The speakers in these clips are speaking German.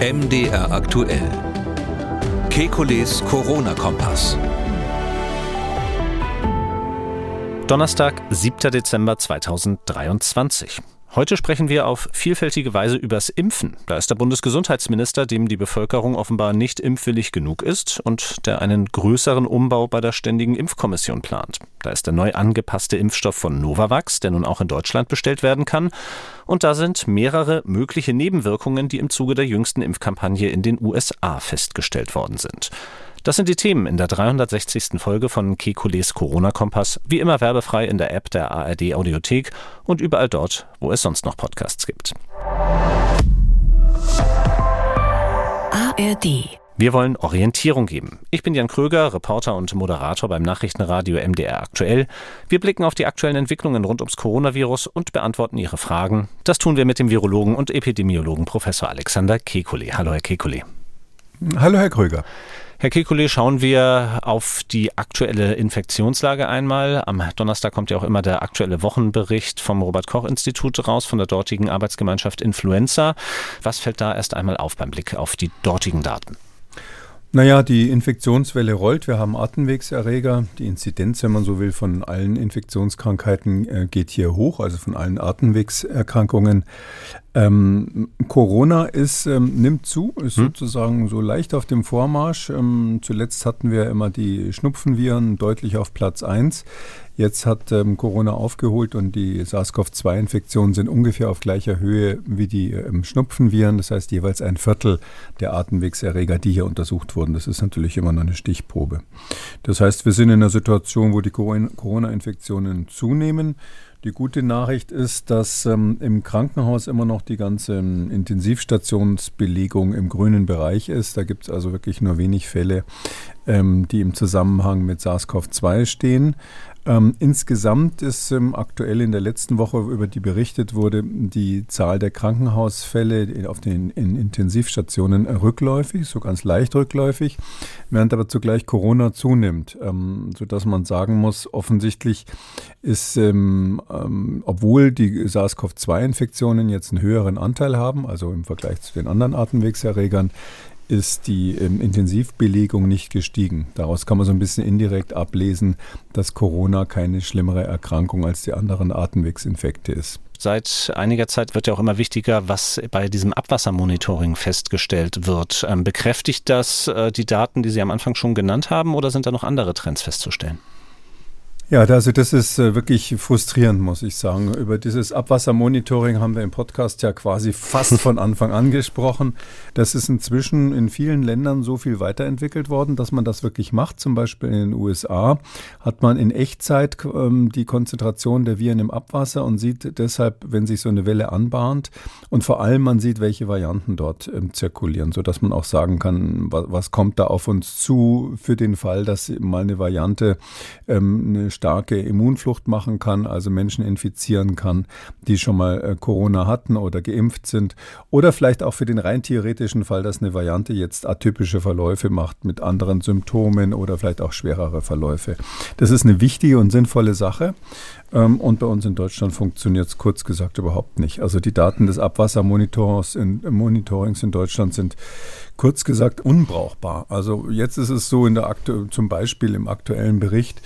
MDR aktuell. Kekules Corona-Kompass. Donnerstag, 7. Dezember 2023. Heute sprechen wir auf vielfältige Weise übers Impfen. Da ist der Bundesgesundheitsminister, dem die Bevölkerung offenbar nicht impfwillig genug ist und der einen größeren Umbau bei der Ständigen Impfkommission plant. Da ist der neu angepasste Impfstoff von Novavax, der nun auch in Deutschland bestellt werden kann. Und da sind mehrere mögliche Nebenwirkungen, die im Zuge der jüngsten Impfkampagne in den USA festgestellt worden sind. Das sind die Themen in der 360. Folge von Kekules Corona-Kompass, wie immer werbefrei in der App der ARD Audiothek und überall dort, wo es sonst noch Podcasts gibt. ARD wir wollen Orientierung geben. Ich bin Jan Kröger, Reporter und Moderator beim Nachrichtenradio MDR aktuell. Wir blicken auf die aktuellen Entwicklungen rund ums Coronavirus und beantworten Ihre Fragen. Das tun wir mit dem Virologen und Epidemiologen Professor Alexander Kekulé. Hallo, Herr Kekulé. Hallo, Herr Kröger. Herr Kekulé, schauen wir auf die aktuelle Infektionslage einmal. Am Donnerstag kommt ja auch immer der aktuelle Wochenbericht vom Robert-Koch-Institut raus, von der dortigen Arbeitsgemeinschaft Influenza. Was fällt da erst einmal auf beim Blick auf die dortigen Daten? Naja, die Infektionswelle rollt. Wir haben Atemwegserreger. Die Inzidenz, wenn man so will, von allen Infektionskrankheiten äh, geht hier hoch, also von allen Atemwegserkrankungen. Ähm, Corona ist, ähm, nimmt zu, ist hm. sozusagen so leicht auf dem Vormarsch. Ähm, zuletzt hatten wir immer die Schnupfenviren deutlich auf Platz 1. Jetzt hat ähm, Corona aufgeholt und die SARS-CoV-2-Infektionen sind ungefähr auf gleicher Höhe wie die ähm, Schnupfenviren. Das heißt jeweils ein Viertel der Atemwegserreger, die hier untersucht wurden. Das ist natürlich immer noch eine Stichprobe. Das heißt, wir sind in einer Situation, wo die Corona-Infektionen zunehmen. Die gute Nachricht ist, dass ähm, im Krankenhaus immer noch die ganze ähm, Intensivstationsbelegung im grünen Bereich ist. Da gibt es also wirklich nur wenig Fälle, ähm, die im Zusammenhang mit SARS-CoV-2 stehen. Ähm, insgesamt ist ähm, aktuell in der letzten Woche, über die berichtet wurde, die Zahl der Krankenhausfälle auf den in Intensivstationen rückläufig, so ganz leicht rückläufig, während aber zugleich Corona zunimmt, ähm, sodass man sagen muss, offensichtlich ist, ähm, ähm, obwohl die SARS-CoV-2-Infektionen jetzt einen höheren Anteil haben, also im Vergleich zu den anderen Atemwegserregern, ist die ähm, Intensivbelegung nicht gestiegen. Daraus kann man so ein bisschen indirekt ablesen, dass Corona keine schlimmere Erkrankung als die anderen Atemwegsinfekte ist. Seit einiger Zeit wird ja auch immer wichtiger, was bei diesem Abwassermonitoring festgestellt wird. Ähm, bekräftigt das äh, die Daten, die Sie am Anfang schon genannt haben, oder sind da noch andere Trends festzustellen? Ja, also das ist äh, wirklich frustrierend, muss ich sagen. Über dieses Abwassermonitoring haben wir im Podcast ja quasi fast von Anfang an gesprochen. Das ist inzwischen in vielen Ländern so viel weiterentwickelt worden, dass man das wirklich macht. Zum Beispiel in den USA hat man in Echtzeit ähm, die Konzentration der Viren im Abwasser und sieht deshalb, wenn sich so eine Welle anbahnt und vor allem man sieht, welche Varianten dort ähm, zirkulieren, sodass man auch sagen kann, was, was, kommt da auf uns zu für den Fall, dass mal eine Variante ähm, eine starke Immunflucht machen kann, also Menschen infizieren kann, die schon mal äh, Corona hatten oder geimpft sind. Oder vielleicht auch für den rein theoretischen Fall, dass eine Variante jetzt atypische Verläufe macht mit anderen Symptomen oder vielleicht auch schwerere Verläufe. Das ist eine wichtige und sinnvolle Sache. Ähm, und bei uns in Deutschland funktioniert es kurz gesagt überhaupt nicht. Also die Daten des Abwassermonitorings in, Monitorings in Deutschland sind kurz gesagt unbrauchbar. Also jetzt ist es so in der Aktu zum Beispiel im aktuellen Bericht,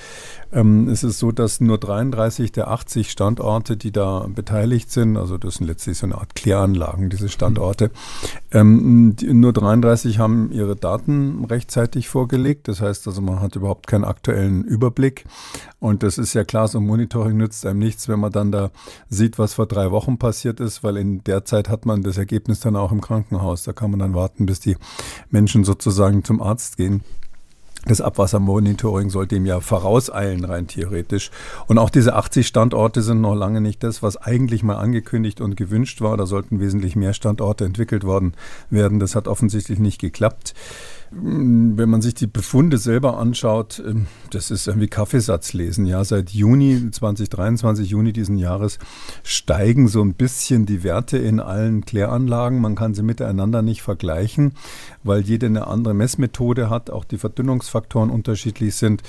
ähm, es ist so, dass nur 33 der 80 Standorte, die da beteiligt sind, also das sind letztlich so eine Art Kläranlagen, diese Standorte, ähm, die, nur 33 haben ihre Daten rechtzeitig vorgelegt. Das heißt also, man hat überhaupt keinen aktuellen Überblick. Und das ist ja klar, so ein Monitoring nützt einem nichts, wenn man dann da sieht, was vor drei Wochen passiert ist, weil in der Zeit hat man das Ergebnis dann auch im Krankenhaus. Da kann man dann warten, bis die Menschen sozusagen zum Arzt gehen. Das Abwassermonitoring sollte ihm ja vorauseilen, rein theoretisch. Und auch diese 80 Standorte sind noch lange nicht das, was eigentlich mal angekündigt und gewünscht war. Da sollten wesentlich mehr Standorte entwickelt worden werden. Das hat offensichtlich nicht geklappt. Wenn man sich die Befunde selber anschaut, ähm, das ist irgendwie Kaffeesatz lesen. Ja, seit Juni 2023, Juni diesen Jahres steigen so ein bisschen die Werte in allen Kläranlagen. Man kann sie miteinander nicht vergleichen, weil jede eine andere Messmethode hat, auch die Verdünnungsfaktoren unterschiedlich sind.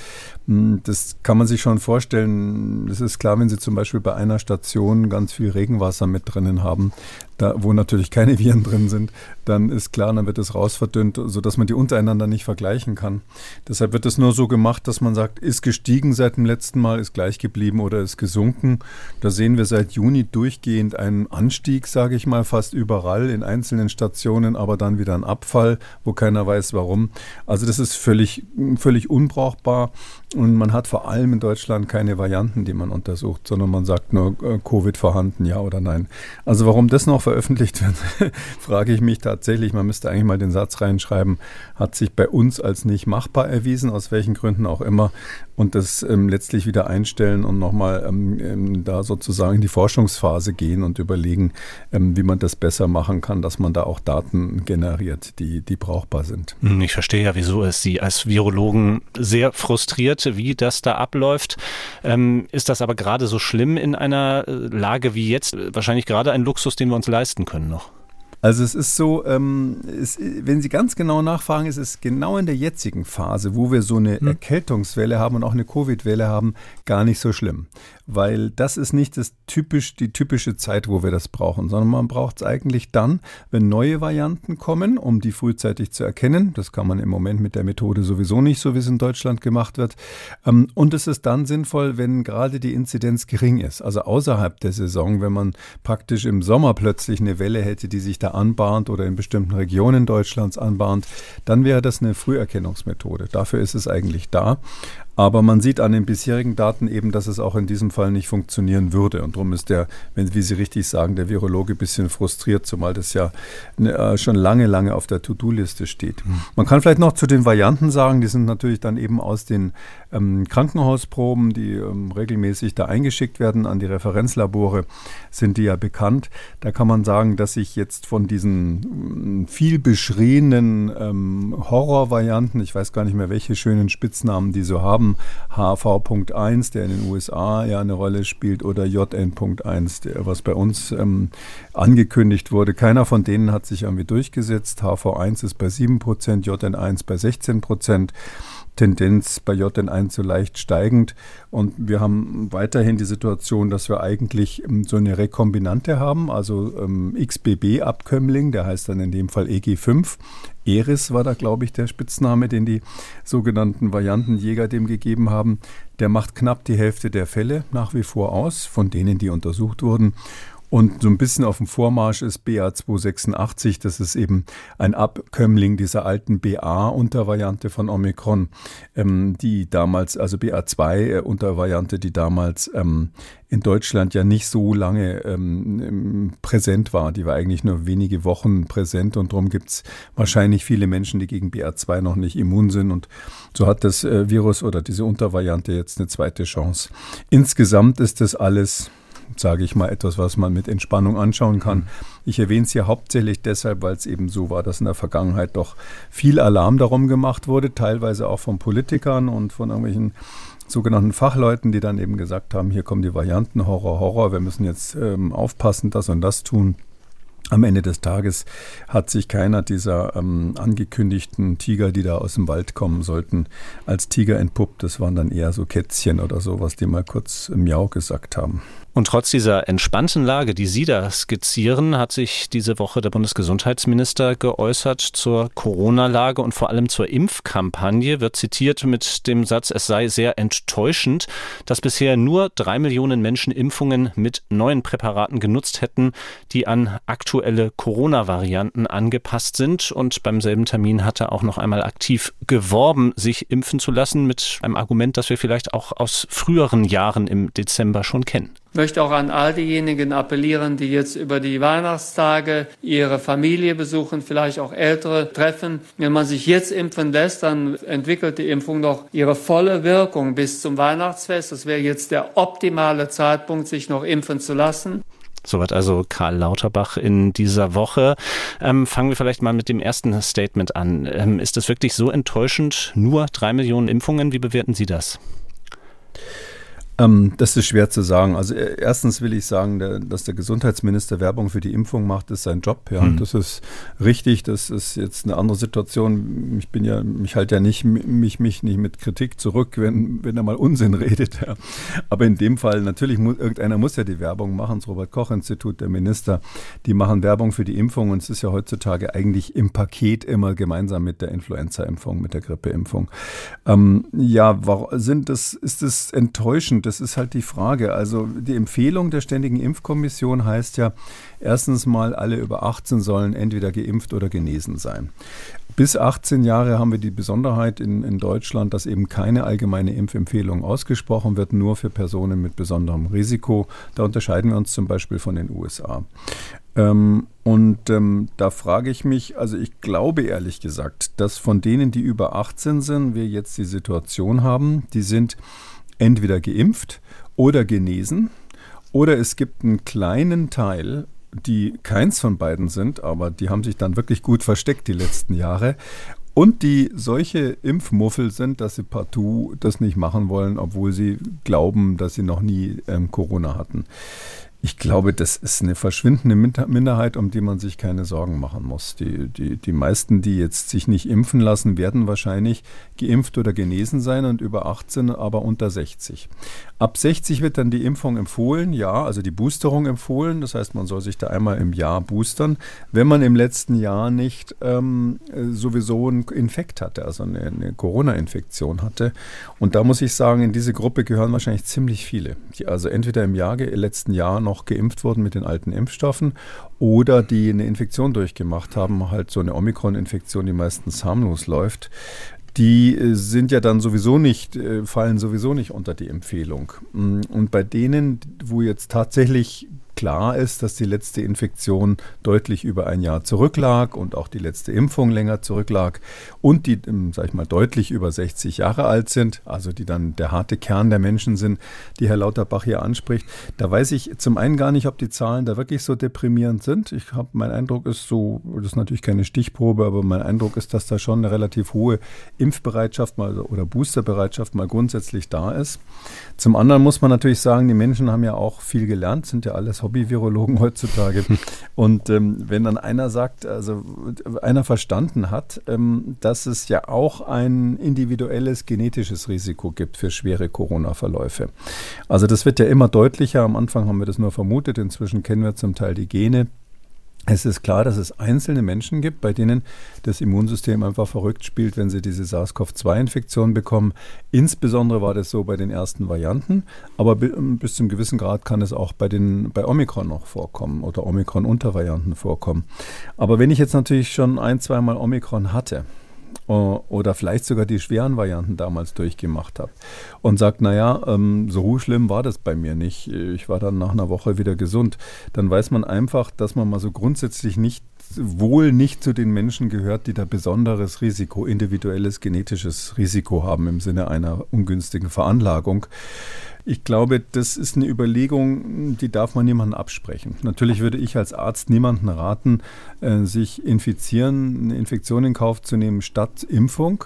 Hm, das kann man sich schon vorstellen. Es ist klar, wenn Sie zum Beispiel bei einer Station ganz viel Regenwasser mit drinnen haben, da, wo natürlich keine Viren drin sind, dann ist klar, dann wird es rausverdünnt, sodass man die untereinander nicht vergleichen kann. Deshalb wird es nur so gemacht, dass man sagt, ist gestiegen seit dem letzten Mal, ist gleich geblieben oder ist gesunken. Da sehen wir seit Juni durchgehend einen Anstieg, sage ich mal, fast überall in einzelnen Stationen, aber dann wieder ein Abfall, wo keiner weiß warum. Also das ist völlig, völlig unbrauchbar und man hat vor allem in Deutschland keine Varianten, die man untersucht, sondern man sagt nur äh, Covid vorhanden, ja oder nein. Also warum das noch veröffentlicht wird, frage ich mich tatsächlich. Man müsste eigentlich mal den Satz reinschreiben, hat sich bei uns als nicht machbar erwiesen, aus welchen Gründen auch immer, und das ähm, letztlich wieder einstellen und nochmal ähm, ähm, da sozusagen in die Forschungsphase gehen und überlegen, ähm, wie man das besser machen kann, dass man da auch Daten generiert, die, die brauchbar sind. Hm, ich verstehe ja, wieso es Sie als Virologen sehr frustriert, wie das da abläuft. Ähm, ist das aber gerade so schlimm in einer äh, Lage wie jetzt? Wahrscheinlich gerade ein Luxus, den wir uns leisten können noch. Also es ist so, ähm, es, wenn Sie ganz genau nachfragen, ist es genau in der jetzigen Phase, wo wir so eine hm. Erkältungswelle haben und auch eine Covid-Welle haben, gar nicht so schlimm weil das ist nicht das typisch, die typische Zeit, wo wir das brauchen, sondern man braucht es eigentlich dann, wenn neue Varianten kommen, um die frühzeitig zu erkennen. Das kann man im Moment mit der Methode sowieso nicht, so wie es in Deutschland gemacht wird. Ähm, und es ist dann sinnvoll, wenn gerade die Inzidenz gering ist, also außerhalb der Saison, wenn man praktisch im Sommer plötzlich eine Welle hätte, die sich da anbahnt oder in bestimmten Regionen Deutschlands anbahnt, dann wäre das eine Früherkennungsmethode. Dafür ist es eigentlich da. Aber man sieht an den bisherigen Daten eben, dass es auch in diesem Fall nicht funktionieren würde. Und darum ist der, wenn, wie Sie richtig sagen, der Virologe ein bisschen frustriert, zumal das ja ne, äh, schon lange, lange auf der To-Do-Liste steht. Mhm. Man kann vielleicht noch zu den Varianten sagen, die sind natürlich dann eben aus den ähm, Krankenhausproben, die ähm, regelmäßig da eingeschickt werden an die Referenzlabore, sind die ja bekannt. Da kann man sagen, dass sich jetzt von diesen mm, viel beschriebenen ähm, Horrorvarianten, ich weiß gar nicht mehr, welche schönen Spitznamen die so haben, HV.1, der in den USA ja eine Rolle spielt, oder JN.1, der, was bei uns ähm, angekündigt wurde. Keiner von denen hat sich irgendwie durchgesetzt. HV1 ist bei 7%, JN1 bei 16%. Tendenz bei JN1 so leicht steigend. Und wir haben weiterhin die Situation, dass wir eigentlich ähm, so eine Rekombinante haben, also ähm, XBB-Abkömmling, der heißt dann in dem Fall EG5. Eris war da, glaube ich, der Spitzname, den die sogenannten Variantenjäger dem gegeben haben. Der macht knapp die Hälfte der Fälle nach wie vor aus, von denen, die untersucht wurden. Und so ein bisschen auf dem Vormarsch ist BA286. Das ist eben ein Abkömmling dieser alten BA-Untervariante von Omikron, ähm, die damals, also BA2-Untervariante, die damals ähm, in Deutschland ja nicht so lange ähm, präsent war. Die war eigentlich nur wenige Wochen präsent und darum gibt es wahrscheinlich viele Menschen, die gegen BA2 noch nicht immun sind. Und so hat das äh, Virus oder diese Untervariante jetzt eine zweite Chance. Insgesamt ist das alles sage ich mal, etwas, was man mit Entspannung anschauen kann. Mhm. Ich erwähne es hier hauptsächlich deshalb, weil es eben so war, dass in der Vergangenheit doch viel Alarm darum gemacht wurde, teilweise auch von Politikern und von irgendwelchen sogenannten Fachleuten, die dann eben gesagt haben, hier kommen die Varianten, Horror, Horror, wir müssen jetzt ähm, aufpassen, das und das tun. Am Ende des Tages hat sich keiner dieser ähm, angekündigten Tiger, die da aus dem Wald kommen sollten, als Tiger entpuppt. Das waren dann eher so Kätzchen oder so, was die mal kurz Miau gesagt haben. Und trotz dieser entspannten Lage, die Sie da skizzieren, hat sich diese Woche der Bundesgesundheitsminister geäußert zur Corona-Lage und vor allem zur Impfkampagne, wird zitiert mit dem Satz, es sei sehr enttäuschend, dass bisher nur drei Millionen Menschen Impfungen mit neuen Präparaten genutzt hätten, die an aktuelle Corona-Varianten angepasst sind. Und beim selben Termin hat er auch noch einmal aktiv geworben, sich impfen zu lassen, mit einem Argument, das wir vielleicht auch aus früheren Jahren im Dezember schon kennen möchte auch an all diejenigen appellieren, die jetzt über die Weihnachtstage ihre Familie besuchen, vielleicht auch Ältere treffen. Wenn man sich jetzt impfen lässt, dann entwickelt die Impfung noch ihre volle Wirkung bis zum Weihnachtsfest. Das wäre jetzt der optimale Zeitpunkt, sich noch impfen zu lassen. Soweit also Karl Lauterbach in dieser Woche. Ähm, fangen wir vielleicht mal mit dem ersten Statement an. Ähm, ist es wirklich so enttäuschend? Nur drei Millionen Impfungen? Wie bewerten Sie das? Ähm, das ist schwer zu sagen. Also äh, erstens will ich sagen, der, dass der Gesundheitsminister Werbung für die Impfung macht, ist sein Job. Ja, mhm. das ist richtig. Das ist jetzt eine andere Situation. Ich bin ja, mich halt ja nicht mich mich nicht mit Kritik zurück, wenn wenn er mal Unsinn redet. Ja. Aber in dem Fall natürlich muss irgendeiner muss ja die Werbung machen. Das Robert Koch Institut, der Minister, die machen Werbung für die Impfung und es ist ja heutzutage eigentlich im Paket immer gemeinsam mit der Influenza-Impfung, mit der Grippeimpfung. Ähm, ja, sind das ist es enttäuschend? Das ist halt die Frage. Also die Empfehlung der Ständigen Impfkommission heißt ja, erstens mal, alle über 18 sollen entweder geimpft oder genesen sein. Bis 18 Jahre haben wir die Besonderheit in, in Deutschland, dass eben keine allgemeine Impfempfehlung ausgesprochen wird, nur für Personen mit besonderem Risiko. Da unterscheiden wir uns zum Beispiel von den USA. Ähm, und ähm, da frage ich mich, also ich glaube ehrlich gesagt, dass von denen, die über 18 sind, wir jetzt die Situation haben, die sind entweder geimpft oder genesen. Oder es gibt einen kleinen Teil, die keins von beiden sind, aber die haben sich dann wirklich gut versteckt die letzten Jahre. Und die solche Impfmuffel sind, dass sie partout das nicht machen wollen, obwohl sie glauben, dass sie noch nie ähm, Corona hatten. Ich glaube, das ist eine verschwindende Minderheit, um die man sich keine Sorgen machen muss. Die, die, die meisten, die jetzt sich nicht impfen lassen, werden wahrscheinlich geimpft oder genesen sein und über 18, aber unter 60. Ab 60 wird dann die Impfung empfohlen, ja, also die Boosterung empfohlen. Das heißt, man soll sich da einmal im Jahr boostern, wenn man im letzten Jahr nicht ähm, sowieso einen Infekt hatte, also eine, eine Corona-Infektion hatte. Und da muss ich sagen, in diese Gruppe gehören wahrscheinlich ziemlich viele, die also entweder im Jahr, letzten Jahr noch noch geimpft wurden mit den alten Impfstoffen oder die eine Infektion durchgemacht haben, halt so eine Omikron-Infektion, die meistens harmlos läuft die äh, sind ja dann sowieso nicht, äh, fallen sowieso nicht unter die Empfehlung. Mm, und bei denen, wo jetzt tatsächlich klar ist, dass die letzte Infektion deutlich über ein Jahr zurücklag und auch die letzte Impfung länger zurücklag und die, ähm, sag ich mal, deutlich über 60 Jahre alt sind, also die dann der harte Kern der Menschen sind, die Herr Lauterbach hier anspricht. Da weiß ich zum einen gar nicht, ob die Zahlen da wirklich so deprimierend sind. Ich habe, mein Eindruck ist so, das ist natürlich keine Stichprobe, aber mein Eindruck ist, dass da schon eine relativ hohe Impfbereitschaft mal oder Boosterbereitschaft mal grundsätzlich da ist. Zum anderen muss man natürlich sagen, die Menschen haben ja auch viel gelernt, sind ja alles Hobby-Virologen heutzutage. Und ähm, wenn dann einer sagt, also einer verstanden hat, ähm, dass es ja auch ein individuelles genetisches Risiko gibt für schwere Corona-Verläufe. Also das wird ja immer deutlicher. Am Anfang haben wir das nur vermutet, inzwischen kennen wir zum Teil die Gene. Es ist klar, dass es einzelne Menschen gibt, bei denen das Immunsystem einfach verrückt spielt, wenn sie diese SARS-CoV-2-Infektion bekommen. Insbesondere war das so bei den ersten Varianten, aber bis zum gewissen Grad kann es auch bei, den, bei Omikron noch vorkommen oder Omikron-Untervarianten vorkommen. Aber wenn ich jetzt natürlich schon ein, zweimal Omikron hatte, oder vielleicht sogar die schweren Varianten damals durchgemacht habe und sagt, naja, ähm, so schlimm war das bei mir nicht. Ich war dann nach einer Woche wieder gesund. Dann weiß man einfach, dass man mal so grundsätzlich nicht wohl nicht zu den Menschen gehört, die da besonderes Risiko, individuelles genetisches Risiko haben im Sinne einer ungünstigen Veranlagung. Ich glaube, das ist eine Überlegung, die darf man niemandem absprechen. Natürlich würde ich als Arzt niemanden raten, äh, sich infizieren, eine Infektion in Kauf zu nehmen statt Impfung.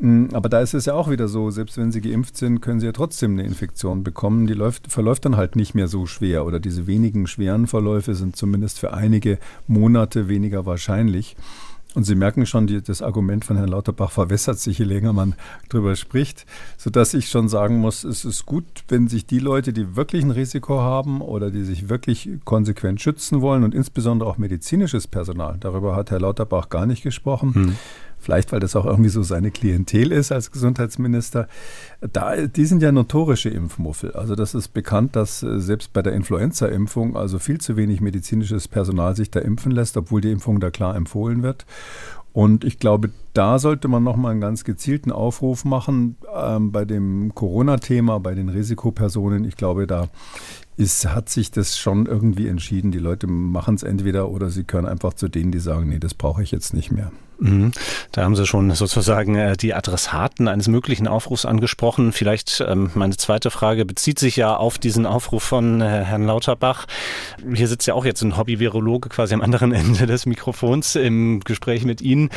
Mm, aber da ist es ja auch wieder so, selbst wenn sie geimpft sind, können sie ja trotzdem eine Infektion bekommen. Die läuft, verläuft dann halt nicht mehr so schwer oder diese wenigen schweren Verläufe sind zumindest für einige Monate weniger wahrscheinlich. Und Sie merken schon, die, das Argument von Herrn Lauterbach verwässert sich, je länger man darüber spricht, sodass ich schon sagen muss, es ist gut, wenn sich die Leute, die wirklich ein Risiko haben oder die sich wirklich konsequent schützen wollen und insbesondere auch medizinisches Personal, darüber hat Herr Lauterbach gar nicht gesprochen, hm vielleicht weil das auch irgendwie so seine Klientel ist als Gesundheitsminister, da, die sind ja notorische Impfmuffel. Also das ist bekannt, dass äh, selbst bei der Influenza-Impfung also viel zu wenig medizinisches Personal sich da impfen lässt, obwohl die Impfung da klar empfohlen wird. Und ich glaube, da sollte man nochmal einen ganz gezielten Aufruf machen ähm, bei dem Corona-Thema, bei den Risikopersonen. Ich glaube, da ist, hat sich das schon irgendwie entschieden. Die Leute machen es entweder oder sie können einfach zu denen, die sagen, nee, das brauche ich jetzt nicht mehr. Mhm. Da haben Sie schon sozusagen äh, die Adressaten eines möglichen Aufrufs angesprochen. Vielleicht ähm, meine zweite Frage bezieht sich ja auf diesen Aufruf von äh, Herrn Lauterbach. Hier sitzt ja auch jetzt ein Hobby-Virologe quasi am anderen Ende des Mikrofons im Gespräch mit Ihnen.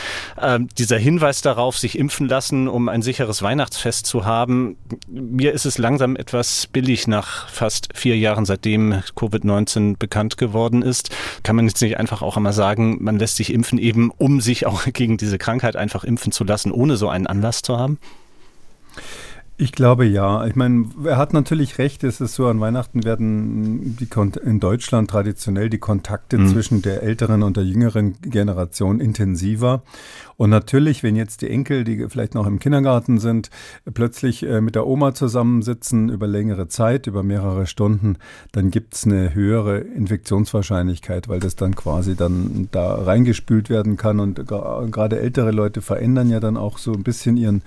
Ähm, die dieser Hinweis darauf, sich impfen lassen, um ein sicheres Weihnachtsfest zu haben, mir ist es langsam etwas billig nach fast vier Jahren, seitdem Covid-19 bekannt geworden ist. Kann man jetzt nicht einfach auch einmal sagen, man lässt sich impfen eben, um sich auch gegen diese Krankheit einfach impfen zu lassen, ohne so einen Anlass zu haben? Ich glaube ja. Ich meine, er hat natürlich recht, es ist so, an Weihnachten werden die in Deutschland traditionell die Kontakte mhm. zwischen der älteren und der jüngeren Generation intensiver. Und natürlich, wenn jetzt die Enkel, die vielleicht noch im Kindergarten sind, plötzlich äh, mit der Oma zusammensitzen über längere Zeit, über mehrere Stunden, dann gibt es eine höhere Infektionswahrscheinlichkeit, weil das dann quasi dann da reingespült werden kann. Und gerade ältere Leute verändern ja dann auch so ein bisschen ihren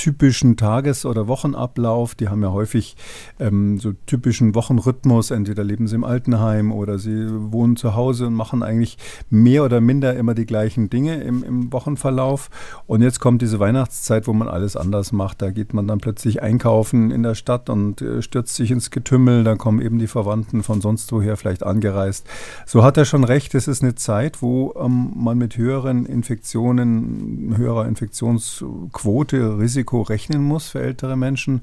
typischen Tages- oder Wochenablauf. Die haben ja häufig ähm, so typischen Wochenrhythmus. Entweder leben sie im Altenheim oder sie wohnen zu Hause und machen eigentlich mehr oder minder immer die gleichen Dinge im, im Wochenverlauf. Und jetzt kommt diese Weihnachtszeit, wo man alles anders macht. Da geht man dann plötzlich einkaufen in der Stadt und äh, stürzt sich ins Getümmel. Da kommen eben die Verwandten von sonst woher vielleicht angereist. So hat er schon recht. Es ist eine Zeit, wo ähm, man mit höheren Infektionen, höherer Infektionsquote, Risiko Risiko rechnen muss für ältere Menschen.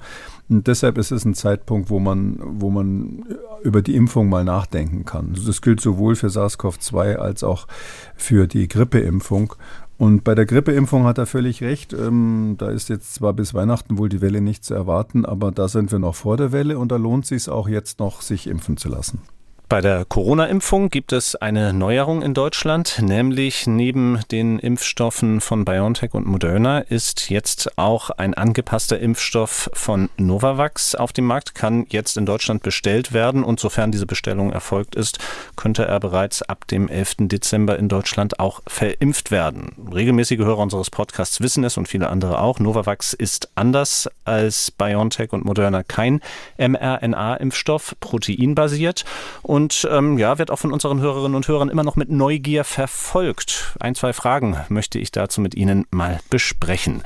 Und deshalb ist es ein Zeitpunkt, wo man, wo man über die Impfung mal nachdenken kann. Das gilt sowohl für SARS-CoV-2 als auch für die Grippeimpfung. Und bei der Grippeimpfung hat er völlig recht. Ähm, da ist jetzt zwar bis Weihnachten wohl die Welle nicht zu erwarten, aber da sind wir noch vor der Welle und da lohnt es sich auch jetzt noch, sich impfen zu lassen. Bei der Corona-Impfung gibt es eine Neuerung in Deutschland, nämlich neben den Impfstoffen von BioNTech und Moderna ist jetzt auch ein angepasster Impfstoff von Novavax auf dem Markt, kann jetzt in Deutschland bestellt werden und sofern diese Bestellung erfolgt ist, könnte er bereits ab dem 11. Dezember in Deutschland auch verimpft werden. Regelmäßige Hörer unseres Podcasts wissen es und viele andere auch. Novavax ist anders als BioNTech und Moderna kein mRNA-Impfstoff, proteinbasiert und und ähm, ja, wird auch von unseren Hörerinnen und Hörern immer noch mit Neugier verfolgt. Ein, zwei Fragen möchte ich dazu mit Ihnen mal besprechen.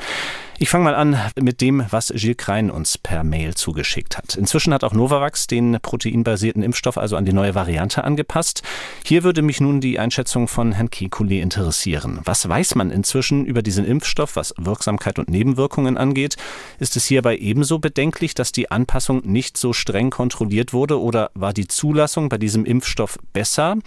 Ich fange mal an mit dem, was Gilles Krein uns per Mail zugeschickt hat. Inzwischen hat auch Novavax den proteinbasierten Impfstoff also an die neue Variante angepasst. Hier würde mich nun die Einschätzung von Herrn Kekulé interessieren. Was weiß man inzwischen über diesen Impfstoff, was Wirksamkeit und Nebenwirkungen angeht? Ist es hierbei ebenso bedenklich, dass die Anpassung nicht so streng kontrolliert wurde oder war die Zulassung bei diesem Impfstoff besser?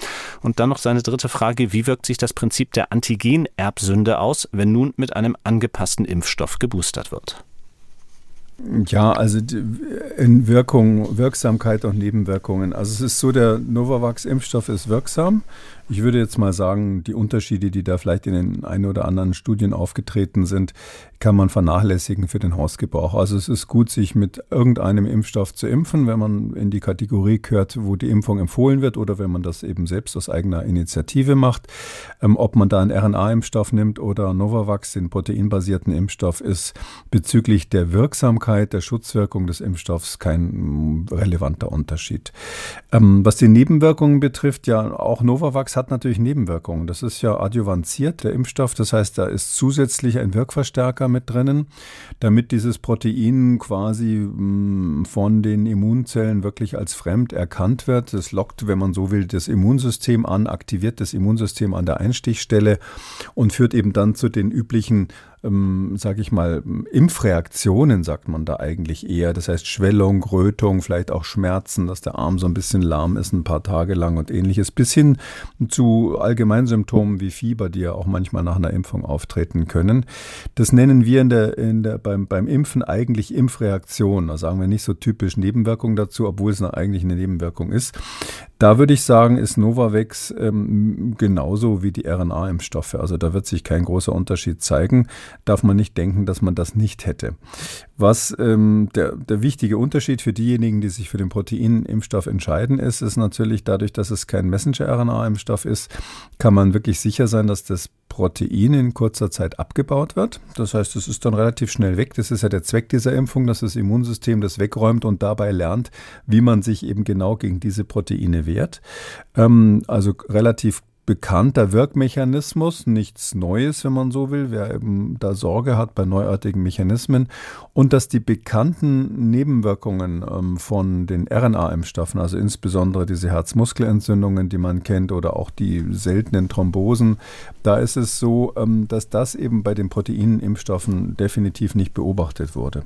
Und dann noch seine dritte Frage, wie wirkt sich das Prinzip der Antigenerbsünde aus, wenn nun mit einem angepassten Impfstoff geboostert wird. Ja, also in Wirkung, Wirksamkeit und Nebenwirkungen. Also es ist so, der Novavax-Impfstoff ist wirksam. Ich würde jetzt mal sagen, die Unterschiede, die da vielleicht in den ein oder anderen Studien aufgetreten sind, kann man vernachlässigen für den Hausgebrauch. Also es ist gut, sich mit irgendeinem Impfstoff zu impfen, wenn man in die Kategorie gehört, wo die Impfung empfohlen wird oder wenn man das eben selbst aus eigener Initiative macht. Ähm, ob man da einen RNA-Impfstoff nimmt oder Novavax, den proteinbasierten Impfstoff, ist bezüglich der Wirksamkeit, der Schutzwirkung des Impfstoffs kein relevanter Unterschied. Ähm, was die Nebenwirkungen betrifft, ja, auch Novavax hat natürlich Nebenwirkungen. Das ist ja adjuvanziert, der Impfstoff. Das heißt, da ist zusätzlich ein Wirkverstärker mit drinnen, damit dieses Protein quasi mm, von den Immunzellen wirklich als fremd erkannt wird. Das lockt, wenn man so will, das Immunsystem an, aktiviert das Immunsystem an der Einstichstelle und führt eben dann zu den üblichen ähm, sage ich mal, Impfreaktionen, sagt man da eigentlich eher. Das heißt Schwellung, Rötung, vielleicht auch Schmerzen, dass der Arm so ein bisschen lahm ist, ein paar Tage lang und ähnliches, bis hin zu Allgemeinsymptomen wie Fieber, die ja auch manchmal nach einer Impfung auftreten können. Das nennen wir in der, in der, beim, beim Impfen eigentlich Impfreaktion. Da sagen wir nicht so typisch Nebenwirkung dazu, obwohl es eigentlich eine Nebenwirkung ist. Da würde ich sagen, ist Novavax ähm, genauso wie die RNA-Impfstoffe. Also da wird sich kein großer Unterschied zeigen. Darf man nicht denken, dass man das nicht hätte. Was ähm, der, der wichtige Unterschied für diejenigen, die sich für den Proteinimpfstoff entscheiden, ist, ist natürlich dadurch, dass es kein Messenger-RNA-Impfstoff ist, kann man wirklich sicher sein, dass das Protein in kurzer Zeit abgebaut wird. Das heißt, es ist dann relativ schnell weg. Das ist ja der Zweck dieser Impfung, dass das Immunsystem das wegräumt und dabei lernt, wie man sich eben genau gegen diese Proteine wehrt. Ähm, also relativ bekannter Wirkmechanismus, nichts Neues, wenn man so will, wer eben da Sorge hat bei neuartigen Mechanismen und dass die bekannten Nebenwirkungen ähm, von den RNA-Impfstoffen, also insbesondere diese Herzmuskelentzündungen, die man kennt oder auch die seltenen Thrombosen, da ist es so, ähm, dass das eben bei den Proteinimpfstoffen definitiv nicht beobachtet wurde.